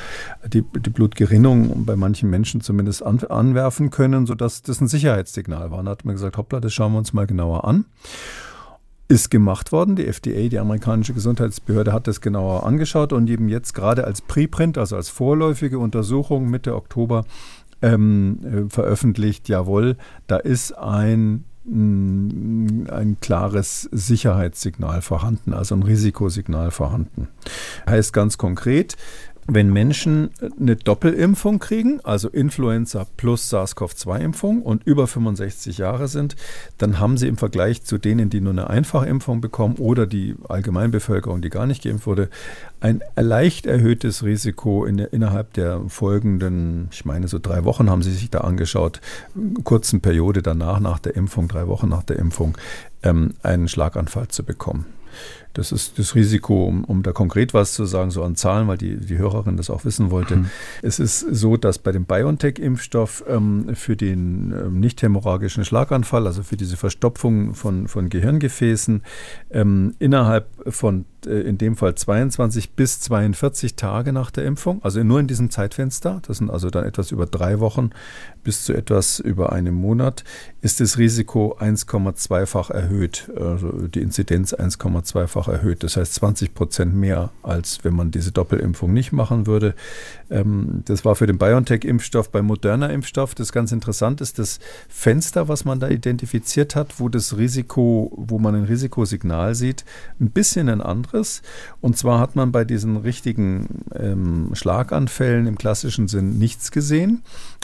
die, die, Blutgerinnung bei manchen Menschen zumindest an, anwerfen können, sodass das ein Sicherheitssignal war. Da hat man gesagt, hoppla, das schauen wir uns mal genauer an. Ist gemacht worden. Die FDA, die amerikanische Gesundheitsbehörde, hat das genauer angeschaut und eben jetzt gerade als Preprint, also als vorläufige Untersuchung Mitte Oktober ähm, äh, veröffentlicht, jawohl, da ist ein ein klares Sicherheitssignal vorhanden, also ein Risikosignal vorhanden. Heißt ganz konkret, wenn Menschen eine Doppelimpfung kriegen, also Influenza plus SARS-CoV-2-Impfung und über 65 Jahre sind, dann haben sie im Vergleich zu denen, die nur eine Einfachimpfung bekommen oder die Allgemeinbevölkerung, die gar nicht geimpft wurde, ein leicht erhöhtes Risiko in innerhalb der folgenden, ich meine so drei Wochen haben sie sich da angeschaut, kurzen Periode danach, nach der Impfung, drei Wochen nach der Impfung, ähm, einen Schlaganfall zu bekommen. Das ist das Risiko, um, um da konkret was zu sagen, so an Zahlen, weil die, die Hörerin das auch wissen wollte. Mhm. Es ist so, dass bei dem BioNTech-Impfstoff ähm, für den ähm, nicht hämorrhagischen Schlaganfall, also für diese Verstopfung von, von Gehirngefäßen, ähm, innerhalb von äh, in dem Fall 22 bis 42 Tage nach der Impfung, also nur in diesem Zeitfenster, das sind also dann etwas über drei Wochen bis zu etwas über einem Monat, ist das Risiko 1,2-fach erhöht, also die Inzidenz 1,2-fach erhöht. Das heißt 20 Prozent mehr, als wenn man diese Doppelimpfung nicht machen würde. Ähm, das war für den BioNTech-Impfstoff. Beim Moderna-Impfstoff, das ganz interessant ist, das Fenster, was man da identifiziert hat, wo das Risiko, wo man ein Risikosignal sieht, ein bisschen ein anderes. Und zwar hat man bei diesen richtigen ähm, Schlaganfällen im klassischen Sinn nichts gesehen.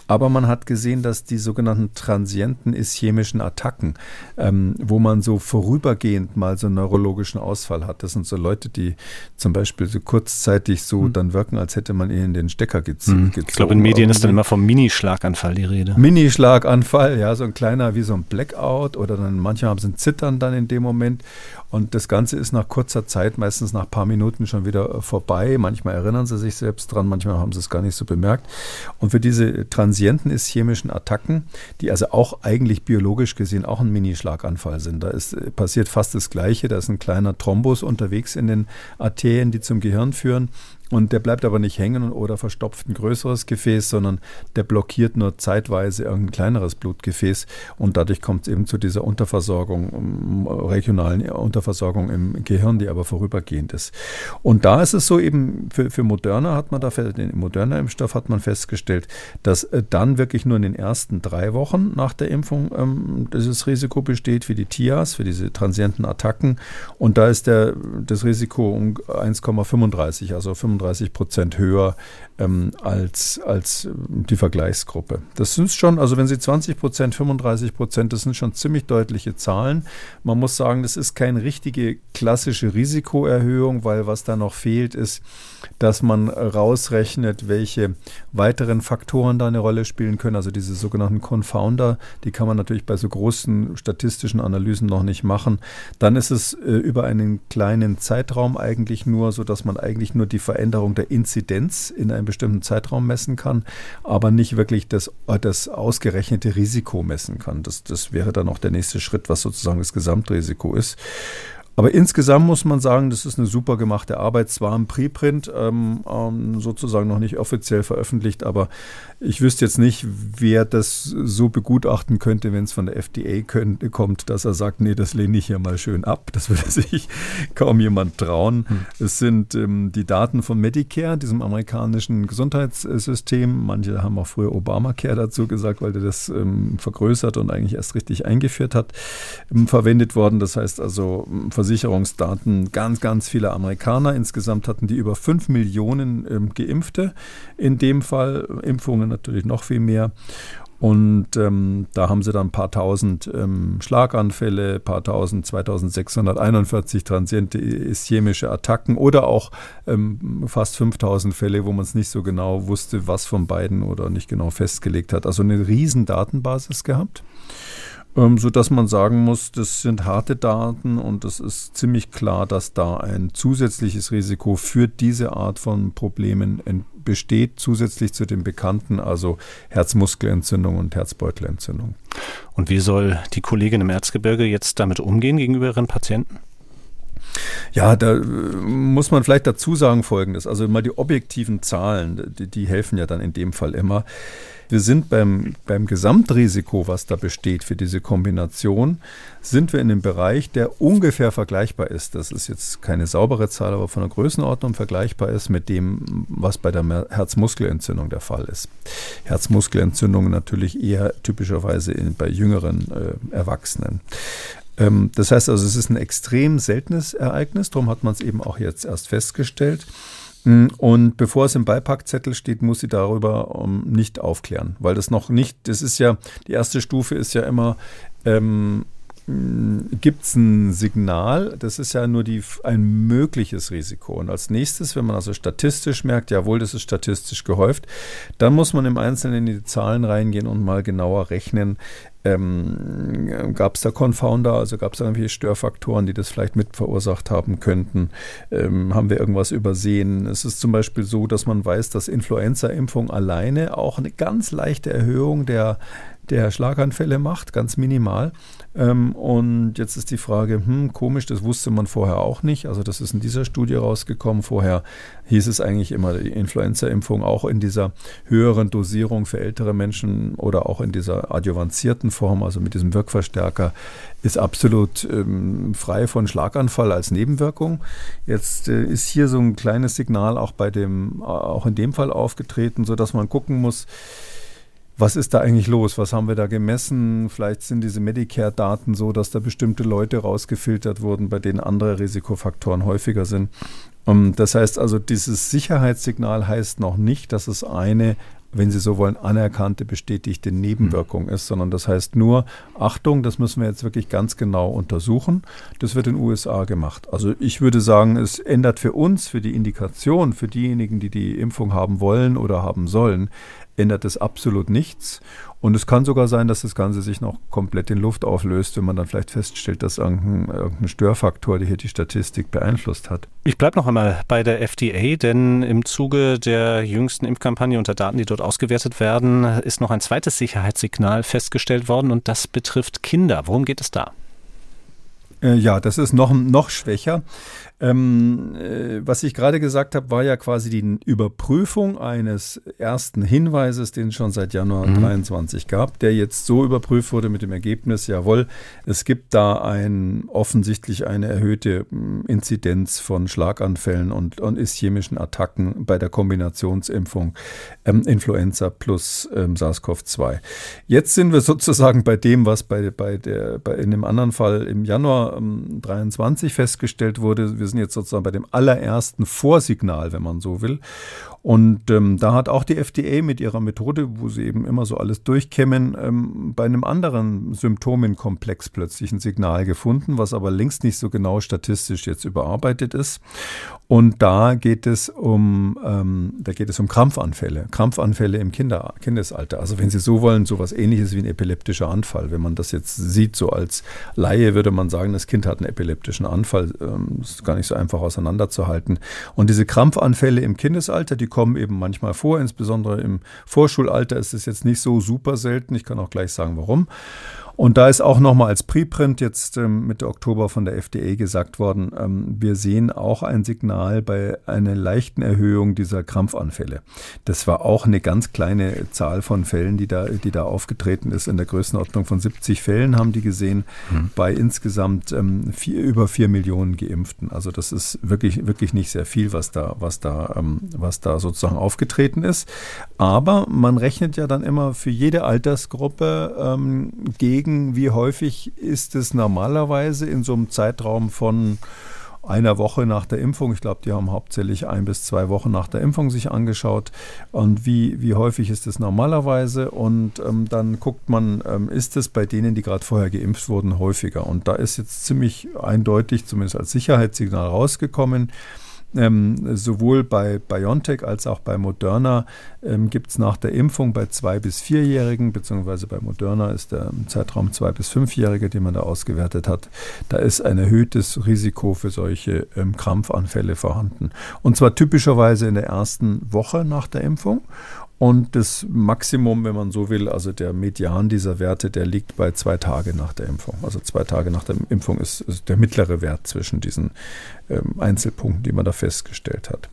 Aber man hat gesehen, dass die sogenannten transienten ischämischen Attacken, ähm, wo man so vorübergehend mal so einen neurologischen Ausfall hat, das sind so Leute, die zum Beispiel so kurzzeitig so mhm. dann wirken, als hätte man ihnen den Stecker gezogen. Mhm. Ich glaube, in Medien ist dann immer vom Minischlaganfall die Rede. Minischlaganfall, ja, so ein kleiner wie so ein Blackout oder dann manche haben sie ein Zittern dann in dem Moment. Und das Ganze ist nach kurzer Zeit, meistens nach ein paar Minuten schon wieder vorbei. Manchmal erinnern sie sich selbst dran, manchmal haben sie es gar nicht so bemerkt. Und für diese transienten ischämischen Attacken, die also auch eigentlich biologisch gesehen auch ein Minischlaganfall sind, da ist, passiert fast das Gleiche. Da ist ein kleiner Thrombus unterwegs in den Arterien, die zum Gehirn führen. Und der bleibt aber nicht hängen oder verstopft ein größeres Gefäß, sondern der blockiert nur zeitweise irgendein kleineres Blutgefäß und dadurch kommt es eben zu dieser Unterversorgung, regionalen Unterversorgung im Gehirn, die aber vorübergehend ist. Und da ist es so eben, für, für Moderna hat man da, den Moderna-Impfstoff hat man festgestellt, dass äh, dann wirklich nur in den ersten drei Wochen nach der Impfung ähm, dieses Risiko besteht für die TIAs, für diese transienten Attacken. Und da ist der, das Risiko um 1,35, also 35 35 Prozent höher ähm, als, als die Vergleichsgruppe. Das sind schon, also wenn Sie 20 Prozent, 35 Prozent, das sind schon ziemlich deutliche Zahlen. Man muss sagen, das ist keine richtige klassische Risikoerhöhung, weil was da noch fehlt, ist, dass man rausrechnet, welche weiteren Faktoren da eine Rolle spielen können. Also diese sogenannten Confounder, die kann man natürlich bei so großen statistischen Analysen noch nicht machen. Dann ist es äh, über einen kleinen Zeitraum eigentlich nur, so dass man eigentlich nur die Veränderung der Inzidenz in einem bestimmten Zeitraum messen kann, aber nicht wirklich das, das ausgerechnete Risiko messen kann. Das, das wäre dann auch der nächste Schritt, was sozusagen das Gesamtrisiko ist. Aber insgesamt muss man sagen, das ist eine super gemachte Arbeit. Zwar im Preprint, ähm, ähm, sozusagen noch nicht offiziell veröffentlicht, aber ich wüsste jetzt nicht, wer das so begutachten könnte, wenn es von der FDA könnte, kommt, dass er sagt, nee, das lehne ich hier mal schön ab. Das würde sich kaum jemand trauen. Hm. Es sind ähm, die Daten von Medicare, diesem amerikanischen Gesundheitssystem. Manche haben auch früher Obamacare dazu gesagt, weil der das ähm, vergrößert und eigentlich erst richtig eingeführt hat, ähm, verwendet worden. Das heißt also ähm, Versicherungsdaten ganz, ganz viele Amerikaner. Insgesamt hatten die über 5 Millionen ähm, Geimpfte. In dem Fall Impfungen Impfungen natürlich noch viel mehr. Und ähm, da haben sie dann ein paar tausend ähm, Schlaganfälle, paar tausend, 2641 transiente ischämische Attacken oder auch ähm, fast 5000 Fälle, wo man es nicht so genau wusste, was von beiden oder nicht genau festgelegt hat. Also eine riesen Datenbasis gehabt ähm, sodass man sagen muss, das sind harte Daten und es ist ziemlich klar, dass da ein zusätzliches Risiko für diese Art von Problemen besteht, zusätzlich zu den bekannten, also Herzmuskelentzündung und Herzbeutelentzündung. Und wie soll die Kollegin im Erzgebirge jetzt damit umgehen gegenüber ihren Patienten? Ja, da äh, muss man vielleicht dazu sagen Folgendes. Also mal die objektiven Zahlen, die, die helfen ja dann in dem Fall immer. Wir sind beim, beim Gesamtrisiko, was da besteht für diese Kombination, sind wir in einem Bereich, der ungefähr vergleichbar ist. Das ist jetzt keine saubere Zahl, aber von der Größenordnung vergleichbar ist mit dem, was bei der Herzmuskelentzündung der Fall ist. Herzmuskelentzündung natürlich eher typischerweise in, bei jüngeren äh, Erwachsenen. Ähm, das heißt also, es ist ein extrem seltenes Ereignis, darum hat man es eben auch jetzt erst festgestellt. Mm, und bevor es im Beipackzettel steht, muss sie darüber ähm, nicht aufklären, weil das noch nicht, das ist ja, die erste Stufe ist ja immer, ähm, mm, gibt es ein Signal, das ist ja nur die, ein mögliches Risiko. Und als nächstes, wenn man also statistisch merkt, jawohl, das ist statistisch gehäuft, dann muss man im Einzelnen in die Zahlen reingehen und mal genauer rechnen, Ähm, gab es da Confounder, also gab es da irgendwelche Störfaktoren, die das vielleicht mit verursacht haben könnten? Ähm, haben wir irgendwas übersehen? Es ist zum Beispiel so, dass man weiß, dass Influenza-Impfung alleine auch eine ganz leichte Erhöhung der der Schlaganfälle macht, ganz minimal. Ähm, und jetzt ist die Frage, hm, komisch, das wusste man vorher auch nicht. Also das ist in dieser Studie rausgekommen. Vorher hieß es eigentlich immer, die Influenza-Impfung auch in dieser höheren Dosierung für ältere Menschen oder auch in dieser adjuvanzierten Form, also mit diesem Wirkverstärker, ist absolut ähm, frei von Schlaganfall als Nebenwirkung. Jetzt äh, ist hier so ein kleines Signal auch bei dem, auch in dem Fall aufgetreten, sodass man gucken muss, was ist da eigentlich los? Was haben wir da gemessen? Vielleicht sind diese Medicare-Daten so, dass da bestimmte Leute rausgefiltert wurden, bei denen andere Risikofaktoren häufiger sind. Um, das heißt also, dieses Sicherheitssignal heißt noch nicht, dass es eine wenn Sie so wollen, anerkannte, bestätigte Nebenwirkung hm. ist, sondern das heißt nur, Achtung, das müssen wir jetzt wirklich ganz genau untersuchen. Das wird in den USA gemacht. Also ich würde sagen, es ändert für uns, für die Indikation, für diejenigen, die die Impfung haben wollen oder haben sollen, ändert es absolut nichts. Und es kann sogar sein, dass das Ganze sich noch komplett in Luft auflöst, wenn man dann vielleicht feststellt, dass irgendein, irgendein Störfaktor, der hier die Statistik beeinflusst hat. Ich bleibe noch einmal bei der FDA, denn im Zuge der jüngsten Impfkampagne unter Daten, die dort ausgewertet werden, ist noch ein zweites Sicherheitssignal festgestellt worden und das betrifft Kinder. Worum geht es da? Äh, ja, das ist noch, noch schwächer. Ähm, äh, was ich gerade gesagt habe, war ja quasi die Überprüfung eines ersten Hinweises, den es schon seit Januar mhm. 23 gab, der jetzt so überprüft wurde mit dem Ergebnis, jawohl, es gibt da ein, offensichtlich eine erhöhte hm, Inzidenz von Schlaganfällen und, und ischämischen Attacken bei der Kombinationsimpfung ähm, Influenza plus ähm, SARS-CoV-2. Jetzt sind wir sozusagen bei dem, was bei, bei, der, bei in dem anderen Fall im Januar ähm, 23 festgestellt wurde. Wir wir sind jetzt sozusagen bei dem allerersten Vorsignal, wenn man so will. Und ähm, da hat auch die FDA mit ihrer Methode, wo sie eben immer so alles durchkämmen, ähm, bei einem anderen Symptomenkomplex plötzlich ein Signal gefunden, was aber längst nicht so genau statistisch jetzt überarbeitet ist. Und da geht es um, ähm, da geht es um Krampfanfälle, Krampfanfälle im Kinder, Kindesalter. Also wenn Sie so wollen, so was ähnliches wie ein epileptischer Anfall. Wenn man das jetzt sieht, so als Laie, würde man sagen, das Kind hat einen epileptischen Anfall. Ähm, ist gar nicht so einfach auseinanderzuhalten. Und diese Krampfanfälle im Kindesalter, die kommen eben manchmal vor, insbesondere im Vorschulalter ist es jetzt nicht so super selten. Ich kann auch gleich sagen, warum. Und da ist auch nochmal als Preprint jetzt ähm, Mitte Oktober von der FDA gesagt worden, ähm, wir sehen auch ein Signal bei einer leichten Erhöhung dieser Krampfanfälle. Das war auch eine ganz kleine Zahl von Fällen, die da, die da aufgetreten ist. In der Größenordnung von 70 Fällen haben die gesehen, mhm. bei insgesamt ähm, vier, über vier Millionen Geimpften. Also das ist wirklich, wirklich nicht sehr viel, was da, was da, ähm, was da sozusagen aufgetreten ist. Aber man rechnet ja dann immer für jede Altersgruppe ähm, gegen überlegen, wie häufig ist es normalerweise in so einem Zeitraum von einer Woche nach der Impfung. Ich glaube, die haben hauptsächlich ein bis zwei Wochen nach der Impfung sich angeschaut. Und wie, wie häufig ist es normalerweise? Und ähm, dann guckt man, ähm, ist es bei denen, die gerade vorher geimpft wurden, häufiger? Und da ist jetzt ziemlich eindeutig, zumindest als Sicherheitssignal rausgekommen, ähm, sowohl bei BioNTech als auch bei Moderna ähm, gibt es nach der Impfung bei zwei bis vierjährigen, beziehungsweise bei Moderna ist der Zeitraum zwei bis fünfjährige, den man da ausgewertet hat, da ist ein erhöhtes Risiko für solche ähm, Krampfanfälle vorhanden. Und zwar typischerweise in der ersten Woche nach der Impfung und das Maximum, wenn man so will, also der Median dieser Werte, der liegt bei zwei Tage nach der Impfung. Also zwei Tage nach der Impfung ist, ist der mittlere Wert zwischen diesen ähm, Einzelpunkten, die man da festgestellt hat.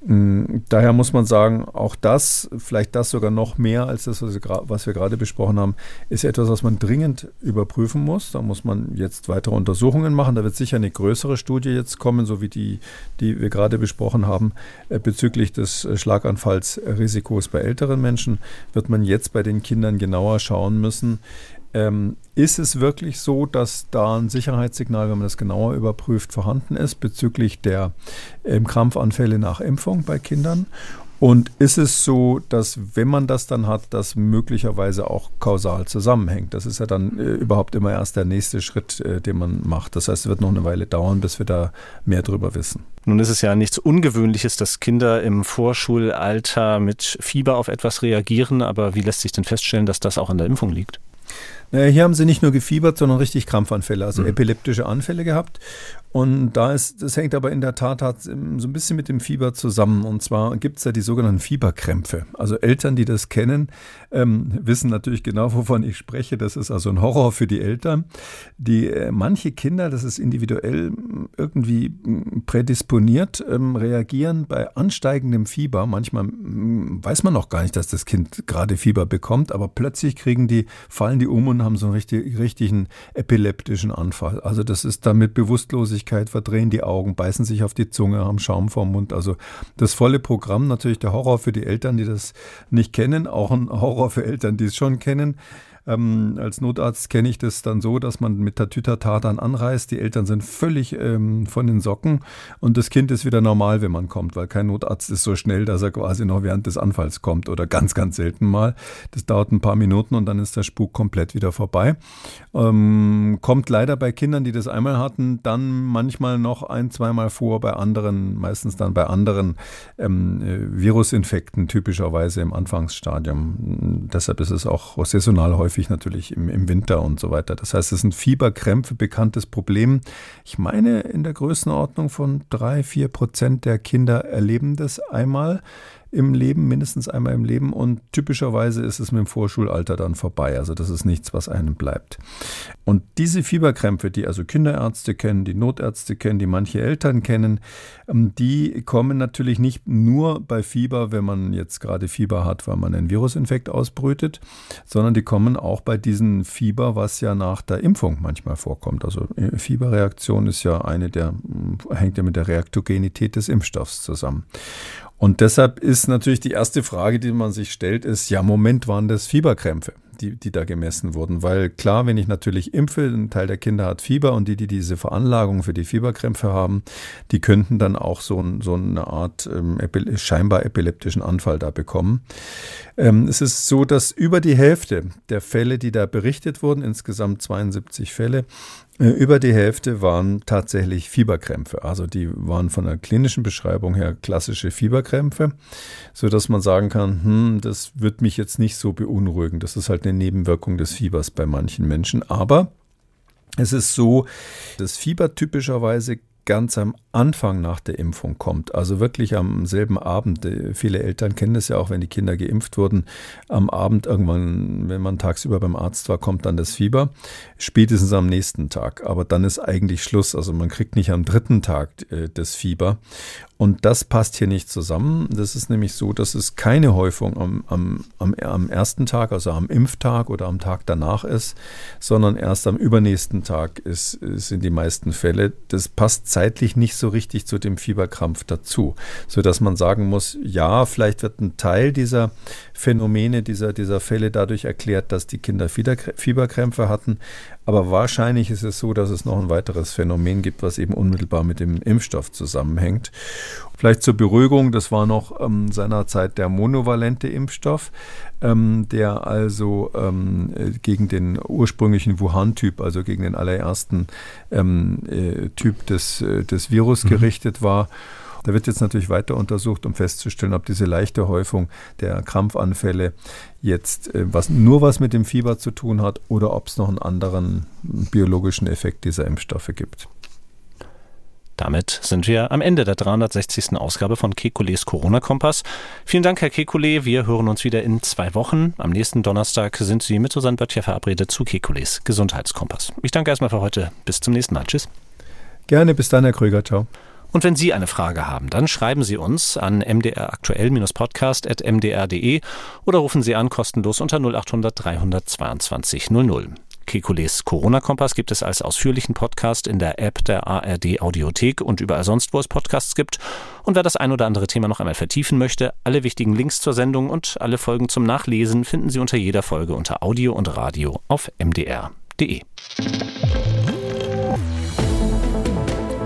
Mm, daher muss man sagen, auch das, vielleicht das sogar noch mehr als das, was wir gerade besprochen haben, ist etwas, was man dringend überprüfen muss. Da muss man jetzt weitere Untersuchungen machen. Da wird sicher eine größere Studie jetzt kommen, so wie die, die wir gerade besprochen haben, äh, bezüglich des äh, Schlaganfallsrisikos bei älteren Menschen. Wird man jetzt bei den Kindern genauer schauen müssen, ähm, ist es wirklich so, dass da ein Sicherheitssignal, wenn man das genauer überprüft, vorhanden ist bezüglich der ähm, Krampfanfälle nach Impfung bei Kindern? Und ist es so, dass wenn man das dann hat, das möglicherweise auch kausal zusammenhängt? Das ist ja dann äh, überhaupt immer erst der nächste Schritt, äh, den man macht. Das heißt, es wird noch eine Weile dauern, bis wir da mehr drüber wissen. Nun ist es ja nichts Ungewöhnliches, dass Kinder im Vorschulalter mit Fieber auf etwas reagieren, aber wie lässt sich denn feststellen, dass das auch an der Impfung liegt? Hier haben sie nicht nur gefiebert, sondern richtig Krampfanfälle, also mhm. epileptische Anfälle gehabt. Und da ist, das hängt aber in der Tat so ein bisschen mit dem Fieber zusammen. Und zwar gibt es ja die sogenannten Fieberkrämpfe. Also Eltern, die das kennen, ähm, wissen natürlich genau, wovon ich spreche. Das ist also ein Horror für die Eltern. Die äh, manche Kinder, das ist individuell irgendwie prädisponiert, ähm, reagieren bei ansteigendem Fieber. Manchmal weiß man noch gar nicht, dass das Kind gerade Fieber bekommt, aber plötzlich kriegen die, fallen die um und haben so einen richtig, richtigen epileptischen Anfall. Also das ist damit Bewusstlosigkeit Flüssigkeit, verdrehen die Augen, beißen sich auf die Zunge, haben Schaum vorm Mund. Also das volle Programm, natürlich der Horror für die Eltern, die das nicht kennen, auch ein Horror für Eltern, die es schon kennen. Ähm, als Notarzt kenne ich das dann so, dass man mit Tatütata dann anreist. Die Eltern sind völlig ähm, von den Socken und das Kind ist wieder normal, wenn man kommt, weil kein Notarzt ist so schnell, dass er quasi noch während des Anfalls kommt oder ganz, ganz selten mal. Das dauert ein paar Minuten und dann ist der Spuk komplett wieder vorbei. Ähm, kommt leider bei Kindern, die das einmal hatten, dann manchmal noch ein, zweimal vor bei anderen, meistens dann bei anderen ähm, äh, Virusinfekten, typischerweise im Anfangsstadium. Deshalb ist es auch saisonal häufig häufig natürlich im, im Winter und so weiter. Das heißt, es sind Fieberkrämpfe, bekanntes Problem. Ich meine, in der Größenordnung von drei, vier Prozent der Kinder erleben das einmal im Leben, mindestens einmal im Leben und typischerweise ist es mit dem Vorschulalter dann vorbei. Also das ist nichts, was einem bleibt. Und diese Fieberkrämpfe, die also Kinderärzte kennen, die Notärzte kennen, die manche Eltern kennen, ähm, die kommen natürlich nicht nur bei Fieber, wenn man jetzt gerade Fieber hat, weil man einen Virusinfekt ausbrütet, sondern die kommen auch bei diesem Fieber, was ja nach der Impfung manchmal vorkommt. Also äh, Fieberreaktion ist ja eine der, hängt ja mit der Reaktogenität des Impfstoffs zusammen. Und deshalb ist natürlich die erste Frage, die man sich stellt, ist, ja, Moment, waren das Fieberkrämpfe? die, die da gemessen wurden. Weil klar, wenn ich natürlich impfe, ein Teil der Kinder hat Fieber und die, die diese Veranlagung für die Fieberkrämpfe haben, die könnten dann auch so, so eine Art ähm, scheinbar epileptischen Anfall da bekommen. Ähm, es ist so, dass über die Hälfte der Fälle, die da berichtet wurden, insgesamt 72 Fälle, über die Hälfte waren tatsächlich Fieberkrämpfe. Also die waren von der klinischen Beschreibung her klassische Fieberkrämpfe, so dass man sagen kann, hm, das wird mich jetzt nicht so beunruhigen. Das ist halt eine Nebenwirkung des Fiebers bei manchen Menschen. Aber es ist so, dass Fieber typischerweise ganz am Anfang nach der Impfung kommt, also wirklich am selben Abend. Äh, viele Eltern kennen das ja auch, wenn die Kinder geimpft wurden. Am Abend irgendwann, wenn man tagsüber beim Arzt war, kommt dann das Fieber. Spätestens am nächsten Tag. Aber dann ist eigentlich Schluss. Also man kriegt nicht am dritten Tag äh, das Fieber. Und das passt hier nicht zusammen. Das ist nämlich so, dass es keine Häufung am, am, am, am ersten Tag, also am Impftag oder am Tag danach ist, sondern erst am übernächsten Tag ist, sind die meisten Fälle. Das passt zeitlich nicht so richtig zu dem Fieberkrampf dazu, sodass man sagen muss, ja, vielleicht wird ein Teil dieser Phänomene, dieser, dieser Fälle dadurch erklärt, dass die Kinder Fieberkrämpfe hatten. Aber wahrscheinlich ist es so, dass es noch ein weiteres Phänomen gibt, was eben unmittelbar mit dem Impfstoff zusammenhängt. Vielleicht zur Beruhigung, das war noch ähm, seinerzeit der monovalente Impfstoff, ähm, der also ähm, gegen den ursprünglichen Wuhan-Typ, also gegen den allerersten ähm, äh, Typ des, äh, des Virus mhm. gerichtet war. Da wird jetzt natürlich weiter untersucht, um festzustellen, ob diese leichte Häufung der Krampfanfälle jetzt äh, was, nur was mit dem Fieber zu tun hat oder ob es noch einen anderen biologischen Effekt dieser Impfstoffe gibt. Damit sind wir am Ende der 360. Ausgabe von Kekules Corona-Kompass. Vielen Dank, Herr Kekule. Wir hören uns wieder in zwei Wochen. Am nächsten Donnerstag sind Sie mit Susanne Böttcher verabredet zu Kekules Gesundheitskompass. Ich danke erstmal für heute. Bis zum nächsten Mal. Tschüss. Gerne. Bis dann, Herr Krüger. Ciao. Und wenn Sie eine Frage haben, dann schreiben Sie uns an mdraktuell-podcast.mdr.de oder rufen Sie an kostenlos unter 0800 322 00. Kekules Corona-Kompass gibt es als ausführlichen Podcast in der App der ARD Audiothek und überall sonst, wo es Podcasts gibt. Und wer das ein oder andere Thema noch einmal vertiefen möchte, alle wichtigen Links zur Sendung und alle Folgen zum Nachlesen finden Sie unter jeder Folge unter Audio und Radio auf mdr.de.